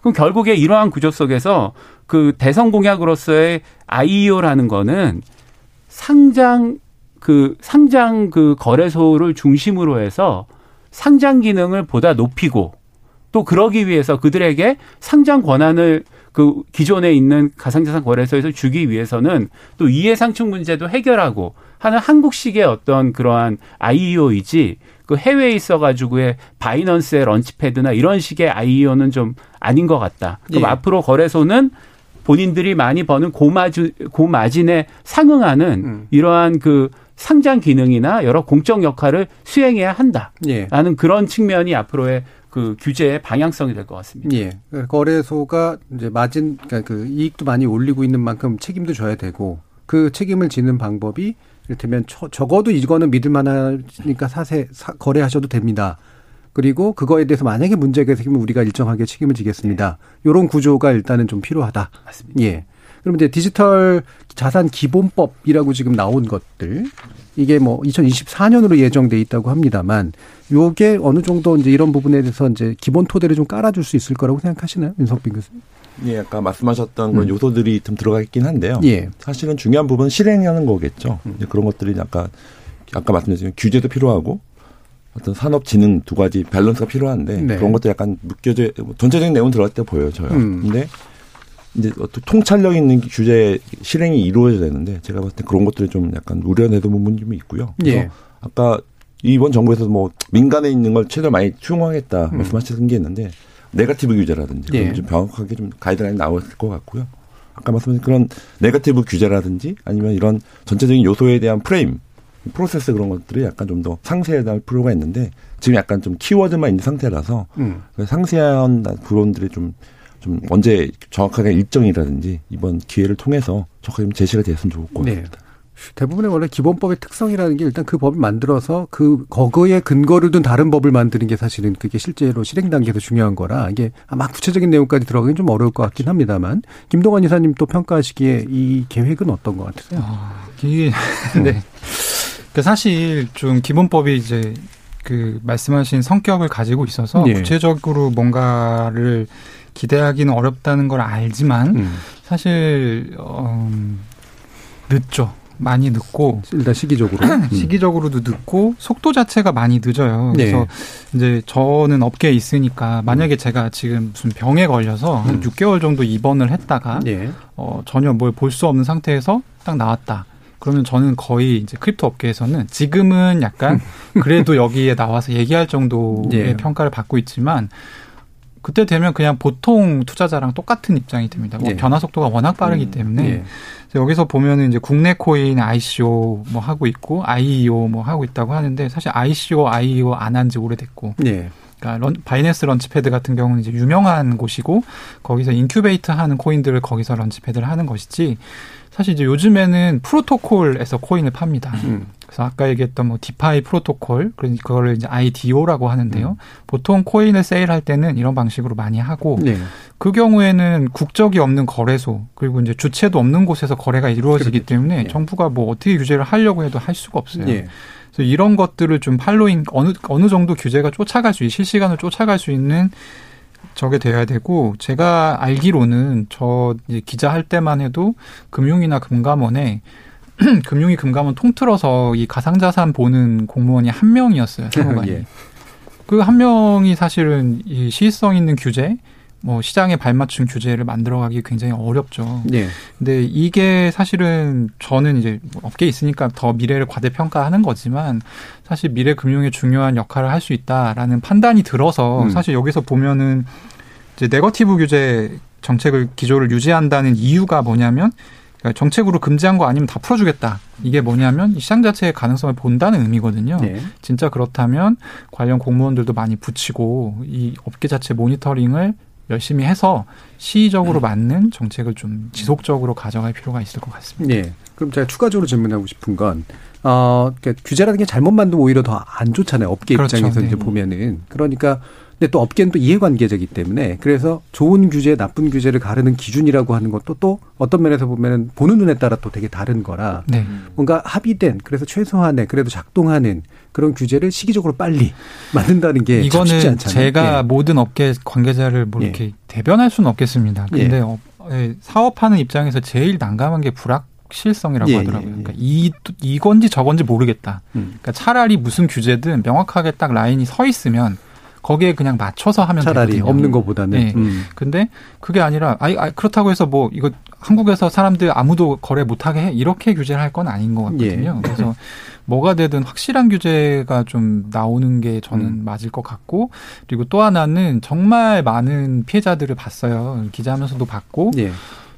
그럼 결국에 이러한 구조 속에서 그 대선 공약으로서의 IEO라는 거는 상장 그 상장 그 거래소를 중심으로 해서 상장 기능을 보다 높이고 또 그러기 위해서 그들에게 상장 권한을 그 기존에 있는 가상자산 거래소에서 주기 위해서는 또 이해상충 문제도 해결하고 하는 한국식의 어떤 그러한 IEO이지 그 해외에 있어가지고의 바이넌스의 런치패드나 이런 식의 IEO는 좀 아닌 것 같다. 그럼 예. 앞으로 거래소는 본인들이 많이 버는 고마진, 고마진에 상응하는 음. 이러한 그 상장 기능이나 여러 공적 역할을 수행해야 한다 라는 예. 그런 측면이 앞으로의 그 규제의 방향성이 될 것 같습니다. 예. 거래소가 이제 마진 그러니까 그 이익도 많이 올리고 있는 만큼 책임도 져야 되고 그 책임을 지는 방법이 이를테면 적어도 이거는 믿을 만하니까 사세 사, 거래하셔도 됩니다. 그리고 그거에 대해서 만약에 문제가 생기면 우리가 일정하게 책임을 지겠습니다. 네. 이런 구조가 일단은 좀 필요하다. 맞습니다. 예. 그럼 이제 디지털 자산 기본법이라고 지금 나온 것들 이게 뭐 2024년으로 예정돼 있다고 합니다만 요게 어느 정도 이제 이런 부분에 대해서 이제 기본 토대를 좀 깔아줄 수 있을 거라고 생각하시나요, 윤석빈 교수님? 예, 아까 말씀하셨던 그런 음. 요소들이 좀 들어가 있긴 한데요. 예. 사실은 중요한 부분은 실행하는 거겠죠. 음. 그런 것들이 아까 아까 말씀드렸지만 규제도 필요하고 어떤 산업 진흥 두 가지 밸런스가 필요한데 네. 그런 것도 약간 묶여져 전체적인 내용 들어갈 때 보여요, 저요. 음. 근데 이제 어떤 통찰력 있는 규제 실행이 이루어져야 되는데 제가 봤을 때 그런 것들이 좀 약간 우려내도 부분이 좀 있고요. 그래서 예. 아까 이번 정부에서 뭐 민간에 있는 걸 최대한 많이 추용하겠다 음. 말씀하신 게 있는데 네가티브 규제라든지 예. 좀 명확하게 좀 가이드라인 나왔을 것 같고요. 아까 말씀하신 그런 네가티브 규제라든지 아니면 이런 전체적인 요소에 대한 프레임, 프로세스 그런 것들이 약간 좀 더 상세해야 할 필요가 있는데 지금 약간 좀 키워드만 있는 상태라서 음. 상세한 부분들이 좀, 좀 언제 정확하게 일정이라든지 이번 기회를 통해서 정확하게 좀 제시가 됐으면 좋을 것 네. 같습니다. 네. 대부분의 원래 기본법의 특성이라는 게 일단 그 법을 만들어서 그 거기에 근거를 둔 다른 법을 만드는 게 사실은 그게 실제로 실행 단계에서 중요한 거라 이게 아마 구체적인 내용까지 들어가긴 좀 어려울 것 같긴 합니다만 김동완 이사님 또 평가하시기에 이 계획은 어떤 것 같으세요? 아, 이게 [LAUGHS] 네. 그 사실 좀 기본법이 이제 그 말씀하신 성격을 가지고 있어서 네. 구체적으로 뭔가를 기대하기는 어렵다는 걸 알지만 음. 사실 어, 늦죠. 많이 늦고 일단 시기적으로 음. [CLEARS THROAT] 시기적으로도 늦고 속도 자체가 많이 늦어요. 네. 그래서 이제 저는 업계에 있으니까 만약에 제가 지금 무슨 병에 걸려서 한 음. 6개월 정도 입원을 했다가 네. 어, 전혀 뭘 볼 수 없는 상태에서 딱 나왔다. 그러면 저는 거의 이제 crypto 업계에서는 지금은 약간 [LAUGHS] 그래도 여기에 나와서 얘기할 정도의 네. 평가를 받고 있지만 그때 되면 그냥 보통 투자자랑 똑같은 입장이 됩니다. 뭐 네. 변화 속도가 워낙 빠르기 음, 때문에 네. 여기서 보면은 이제 국내 코인 ICO 뭐 하고 있고 IEO 뭐 하고 있다고 하는데 사실 ICO, IEO 안 한 지 오래됐고. 네. 그러니까 런, 바이낸스 launchpad 같은 경우는 이제 유명한 곳이고 거기서 incubate 하는 코인들을 거기서 launchpad를 하는 것이지 사실 이제 요즘에는 프로토콜에서 코인을 팝니다. 음. 그래서 아까 얘기했던 뭐 DeFi 프로토콜, 그거를 이제 IDO라고 하는데요. 음. 보통 코인을 세일할 때는 이런 방식으로 많이 하고 네. 그 경우에는 국적이 없는 거래소 그리고 이제 주체도 없는 곳에서 거래가 이루어지기 그렇겠죠. 때문에 네. 정부가 뭐 어떻게 규제를 하려고 해도 할 수가 없어요. 네. 그래서 이런 것들을 좀 팔로잉 어느 어느 정도 규제가 쫓아갈 수 실시간으로 쫓아갈 수 있는 저게 돼야 되고 제가 알기로는 저 기자 할 때만 해도 금융이나 금감원에 [CLEARS THROAT] 금융위 금감원 통틀어서 이 가상자산 보는 공무원이 한 명이었어요. [LAUGHS] 예. 그한 명이 사실은 이 시의성 있는 규제, 뭐 시장에 발맞춘 규제를 만들어가기 굉장히 어렵죠. 네. 근데 이게 사실은 저는 이제 업계에 있으니까 더 미래를 과대평가하는 거지만 사실 미래 금융의 중요한 역할을 할 수 있다라는 판단이 들어서 음. 사실 여기서 보면은 이제 네거티브 규제 정책을 기조를 유지한다는 이유가 뭐냐면 그러니까 정책으로 금지한 거 아니면 다 풀어주겠다. 이게 뭐냐면 시장 자체의 가능성을 본다는 의미거든요. 네. 진짜 그렇다면 관련 공무원들도 많이 붙이고 이 업계 자체 모니터링을 열심히 해서 시의적으로 네. 맞는 정책을 좀 지속적으로 가져갈 필요가 있을 것 같습니다. 네. 그럼 제가 추가적으로 질문하고 싶은 건 어, 그러니까 규제라는 게 잘못 만들면 오히려 더 안 좋잖아요. 업계 그렇죠. 입장에서 네. 이제 보면은. 그러니까 근데 또 업계는 또 이해관계자이기 때문에 그래서 좋은 규제, 나쁜 규제를 가르는 기준이라고 하는 것도 또 어떤 면에서 보면은 보는 눈에 따라 또 되게 다른 거라 네. 뭔가 합의된 그래서 최소한의 그래도 작동하는 그런 규제를 시기적으로 빨리 [LAUGHS] 만든다는 게 이거는 쉽지 않잖아요. 제가 예. 모든 업계 관계자를 뭐 이렇게 예. 대변할 수는 없겠습니다. 근데 예. 어, 예. 사업하는 입장에서 제일 난감한 게 불확 실성이라고 예, 하더라고요. 예, 예. 그러니까 이 이건지 저건지 모르겠다. 음. 그러니까 차라리 무슨 규제든 명확하게 딱 라인이 서 있으면 거기에 그냥 맞춰서 하면 차라리 되거든요. 없는 것보다는. 네. 음. 근데 그게 아니라 아이, 아 그렇다고 해서 뭐 이거 한국에서 사람들 아무도 거래 못하게 해 이렇게 규제를 할 건 아닌 것 같거든요. 예. 그래서 뭐가 되든 확실한 규제가 좀 나오는 게 저는 음. 맞을 것 같고 그리고 또 하나는 정말 많은 피해자들을 봤어요. 기자하면서도 봤고 예.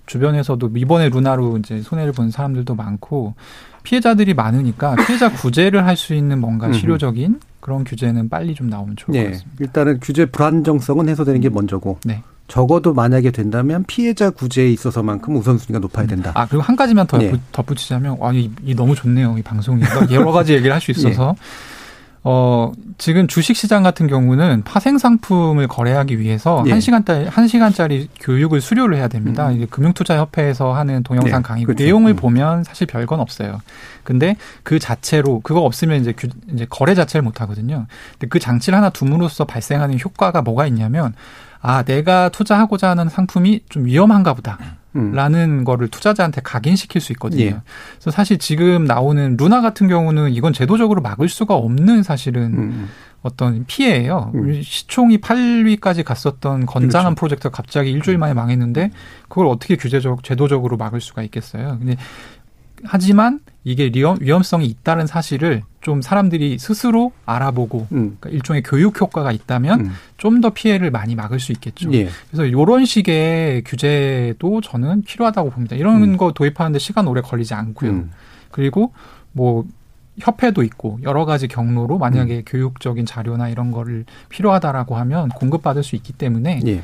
주변에서도 이번에 루나로 이제 손해를 본 사람들도 많고 피해자들이 많으니까 피해자 구제를 할 수 있는 뭔가 실효적인 그런 규제는 빨리 좀 나오면 좋을 네. 것 같습니다. 일단은 규제 불안정성은 해소되는 게 먼저고. 네. 적어도 만약에 된다면 피해자 구제에 있어서만큼 우선순위가 높아야 된다. 아 그리고 한 가지만 더 네. 덧붙이자면 와, 이, 이 너무 좋네요 이 방송이 여러 가지 얘기를 할 수 [LAUGHS] 있어서 네. 어, 지금 주식 시장 같은 경우는 파생 상품을 거래하기 위해서 예. 1시간짜리 1시간짜리 교육을 수료를 해야 됩니다. 음. 이게 금융투자 협회에서 하는 동영상 네. 강의 그렇죠. 내용을 음. 보면 사실 별건 없어요. 근데 그 자체로 그거 없으면 이제 규, 이제 거래 자체를 못 하거든요. 근데 그 장치를 하나 둠으로써 발생하는 효과가 뭐가 있냐면 아, 내가 투자하고자 하는 상품이 좀 위험한가 보다. 음. 라는 거를 투자자한테 각인시킬 수 있거든요. 예. 그래서 사실 지금 나오는 루나 같은 경우는 이건 제도적으로 막을 수가 없는 사실은 음. 어떤 피해예요. 음. 시총이 8위까지 갔었던 건장한 그렇죠. 프로젝트가 갑자기 일주일 만에 망했는데 그걸 어떻게 규제적 제도적으로 막을 수가 있겠어요. 근데 하지만 이게 위험, 위험 성이 있다는 사실을 좀 사람들이 스스로 알아보고 음. 그러니까 일종의 교육 효과가 있다면 음. 좀더 피해를 많이 막을 수 있겠죠. 예. 그래서 이런 식의 규제도 저는 필요하다고 봅니다. 이런 음. 거 도입하는데 시간 오래 걸리지 않고요. 음. 그리고 뭐 협회도 있고 여러 가지 경로로 만약에 음. 교육적인 자료나 이런 거를 필요하다라고 하면 공급받을 수 있기 때문에 예.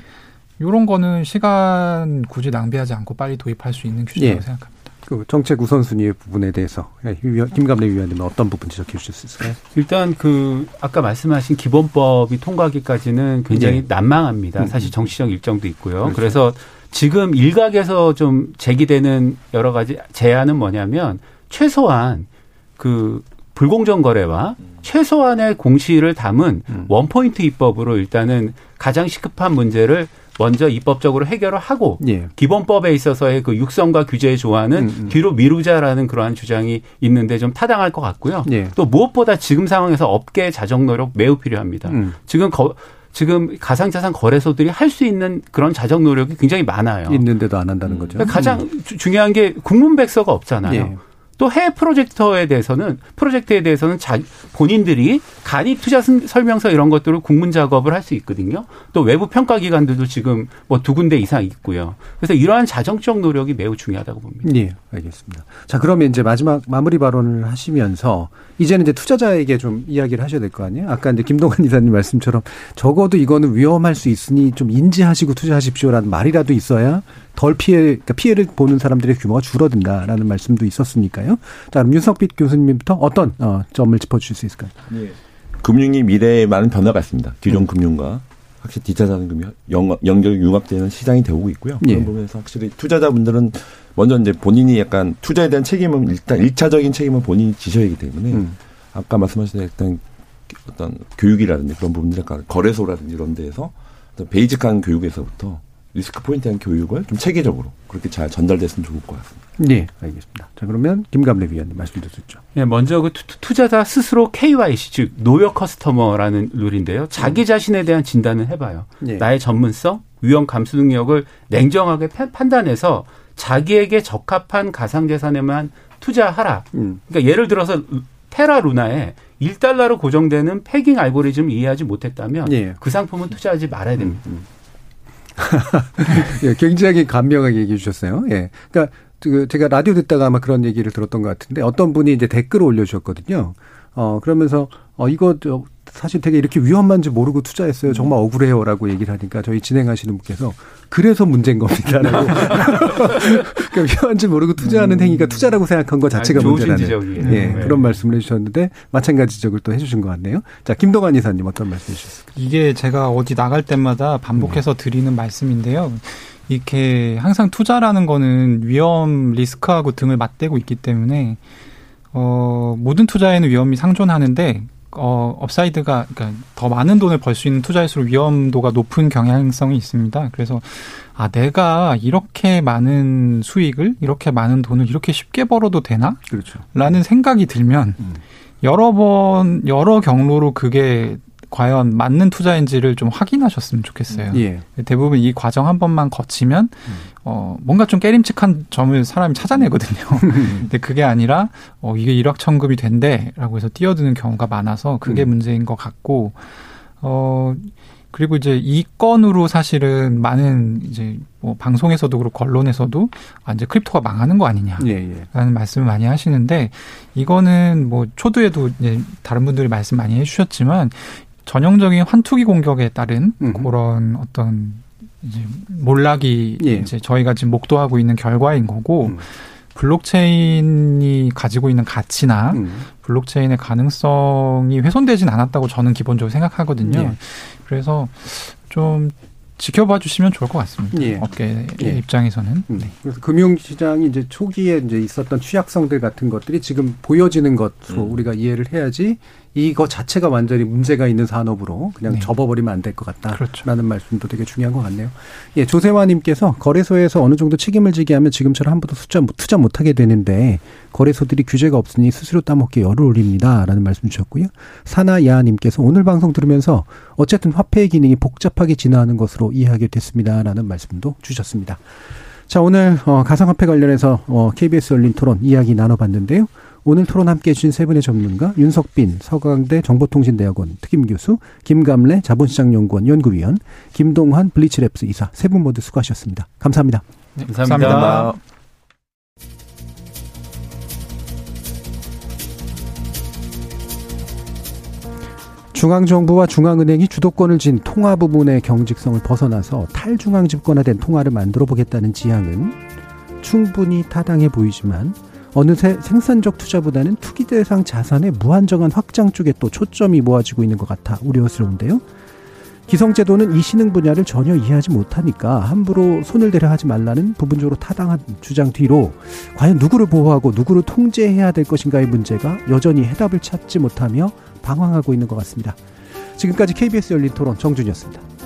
이런 거는 시간 굳이 낭비하지 않고 빨리 도입할 수 있는 규제라고 예. 생각합니다. 그 정책 우선순위의 부분에 대해서 김감래 위원님은 어떤 부분 지적해 주실 수 있을까요? 일단 그 아까 말씀하신 기본법이 통과하기까지는 굉장히 네. 난망합니다. 음, 사실 음. 정치적 일정도 있고요. 그렇죠. 그래서 지금 일각에서 좀 제기되는 여러 가지 제안은 뭐냐면 최소한 그 불공정 거래와 최소한의 공시를 담은 음. 원포인트 입법으로 일단은 가장 시급한 문제를 먼저 입법적으로 해결을 하고 예. 기본법에 있어서의 그 육성과 규제 조항은 음, 음. 뒤로 미루자라는 그러한 주장이 있는데 좀 타당할 것 같고요. 예. 또 무엇보다 지금 상황에서 업계 자정 노력 매우 필요합니다. 음. 지금 거, 지금 가상자산 거래소들이 할 수 있는 그런 자정 노력이 굉장히 많아요. 있는데도 안 한다는 거죠. 가장 음. 중요한 게 국문백서가 없잖아요. 예. 또 해외 프로젝터에 대해서는 프로젝트에 대해서는 자, 본인들이 간이 투자 설명서 이런 것들을 국문 작업을 할 수 있거든요. 또 외부 평가 기관들도 지금 뭐 두 군데 이상 있고요. 그래서 이러한 자정적 노력이 매우 중요하다고 봅니다. 네, 알겠습니다. 자, 그러면 이제 마지막 마무리 발언을 하시면서 이제는 이제 투자자에게 좀 이야기를 하셔야 될 거 아니에요? 아까 이제 김동관 이사님 말씀처럼 적어도 이거는 위험할 수 있으니 좀 인지하시고 투자하십시오라는 말이라도 있어야 덜 피해, 그러니까 피해를 보는 사람들의 규모가 줄어든다라는 말씀도 있었으니까요. 자, 그럼 윤석빛 교수님부터 어떤 어, 점을 짚어주실 수 있을까요? 예. 금융이 미래에 많은 변화가 있습니다. 기존 음. 금융과 확실히 디자자금이 연결 융합되는 시장이 되고 있고요. 그런 예. 부분에서 확실히 투자자분들은 먼저 이제 본인이 약간 투자에 대한 책임은 일단 일차적인 책임은 본인이 지셔야 하기 때문에 음. 아까 말씀하신 일단 어떤 교육이라든지 그런 부분들 약간 거래소라든지 이런 데에서 basic한 교육에서부터 리스크 포인트에 대한 교육을 좀 체계적으로 그렇게 잘 전달됐으면 좋을 것 같습니다. 네, 알겠습니다. 자, 그러면 김감래 위원님 말씀 주셨죠. 네, 먼저 그 투자자 스스로 KYC 즉 Know Your Customer라는 룰인데요. 자기 음. 자신에 대한 진단을 해봐요. 네. 나의 전문성, 위험 감수 능력을 냉정하게 판단해서 자기에게 적합한 가상자산에만 투자하라. 음. 그러니까 예를 들어서 테라 루나에 1달러로 고정되는 패깅 알고리즘을 이해하지 못했다면 네. 그 상품은 투자하지 말아야 됩니다. 음, 음. [LAUGHS] 예, 굉장히 감명하게 얘기해 주셨어요. 예. 그러니까 그 제가 라디오 듣다가 아마 그런 얘기를 들었던 것 같은데 어떤 분이 이제 댓글을 올려주셨거든요. 어, 그러면서 어, 이거 저 사실 되게 이렇게 위험한지 모르고 투자했어요. 정말 억울해요라고 얘기를 하니까 저희 진행하시는 분께서 그래서 문제인 겁니다라고. [LAUGHS] 그러니까 위험한지 모르고 투자하는 음. 행위가 투자라고 생각한 것 자체가 문제라는 예, 네. 그런 말씀을 해주셨는데 마찬가지 지적을 또 해주신 것 같네요. 자 김동환 이사님 어떤 말씀 해주셨습니까? 이게 제가 어디 나갈 때마다 반복해서 드리는 말씀인데요. 이렇게 항상 투자라는 거는 위험 리스크하고 등을 맞대고 있기 때문에 어, 모든 투자에는 위험이 상존하는데 어, upside가 그러니까 더 많은 돈을 벌 수 있는 투자일수록 위험도가 높은 경향성이 있습니다. 그래서 아 내가 이렇게 많은 수익을 이렇게 많은 돈을 이렇게 쉽게 벌어도 되나? 그렇죠. 라는 생각이 들면 음. 여러 번 여러 경로로 그게 과연 맞는 투자인지를 좀 확인하셨으면 좋겠어요. 예. 대부분 이 과정 한 번만 거치면 음. 어 뭔가 좀 깨림칙한 점을 사람이 찾아내거든요. [LAUGHS] 근데 그게 아니라 어 이게 일확천금이 된대라고 해서 뛰어드는 경우가 많아서 그게 음. 문제인 것 같고 어 그리고 이제 이 건으로 사실은 많은 이제 뭐 방송에서도 그렇고 언론에서도 아 이제 크립토가 망하는 거 아니냐라는 예, 예. 말씀을 많이 하시는데 이거는 뭐 초두에도 이제 다른 분들이 말씀 많이 해주셨지만 전형적인 환투기 공격에 따른 음. 그런 어떤 이제 몰락이 예. 이제 저희가 지금 목도하고 있는 결과인 거고 음. 블록체인이 가지고 있는 가치나 음. 블록체인의 가능성이 훼손되진 않았다고 저는 기본적으로 생각하거든요. 예. 그래서 좀 지켜봐 주시면 좋을 것 같습니다. 예. 업계 예. 입장에서는. 음. 네. 그래서 금융시장이 이제 초기에 이제 있었던 취약성들 같은 것들이 지금 보여지는 것으로 음. 우리가 이해를 해야지 이거 자체가 완전히 문제가 있는 산업으로 그냥 네. 접어버리면 안 될 것 같다라는 그렇죠. 말씀도 되게 중요한 것 같네요. 예, 조세화님께서 거래소에서 어느 정도 책임을 지게 하면 지금처럼 한 번도 투자, 투자 못하게 되는데 거래소들이 규제가 없으니 스스로 따먹기 열을 올립니다라는 말씀 주셨고요. 사나야님께서 오늘 방송 들으면서 어쨌든 화폐의 기능이 복잡하게 진화하는 것으로 이해하게 됐습니다라는 말씀도 주셨습니다. 자, 오늘 어, 가상화폐 관련해서 어, KBS 열린 토론 이야기 나눠봤는데요. 오늘 토론 함께해 주신 세 분의 전문가 윤석빈 서강대 정보통신대학원 특임교수 김감래 자본시장연구원 연구위원 김동환 블리츠랩스 이사 세 분 모두 수고하셨습니다. 감사합니다. 네, 감사합니다. 감사합니다. 중앙정부와 중앙은행이 주도권을 쥔 통화 부분의 경직성을 벗어나서 탈중앙 집권화된 통화를 만들어 보겠다는 지향은 충분히 타당해 보이지만 어느새 생산적 투자보다는 투기 대상 자산의 무한정한 확장 쪽에 또 초점이 모아지고 있는 것 같아 우려스러운데요. 기성제도는 이 신흥 분야를 전혀 이해하지 못하니까 함부로 손을 대려 하지 말라는 부분적으로 타당한 주장 뒤로 과연 누구를 보호하고 누구를 통제해야 될 것인가의 문제가 여전히 해답을 찾지 못하며 방황하고 있는 것 같습니다. 지금까지 KBS 열린 토론 정준이었습니다.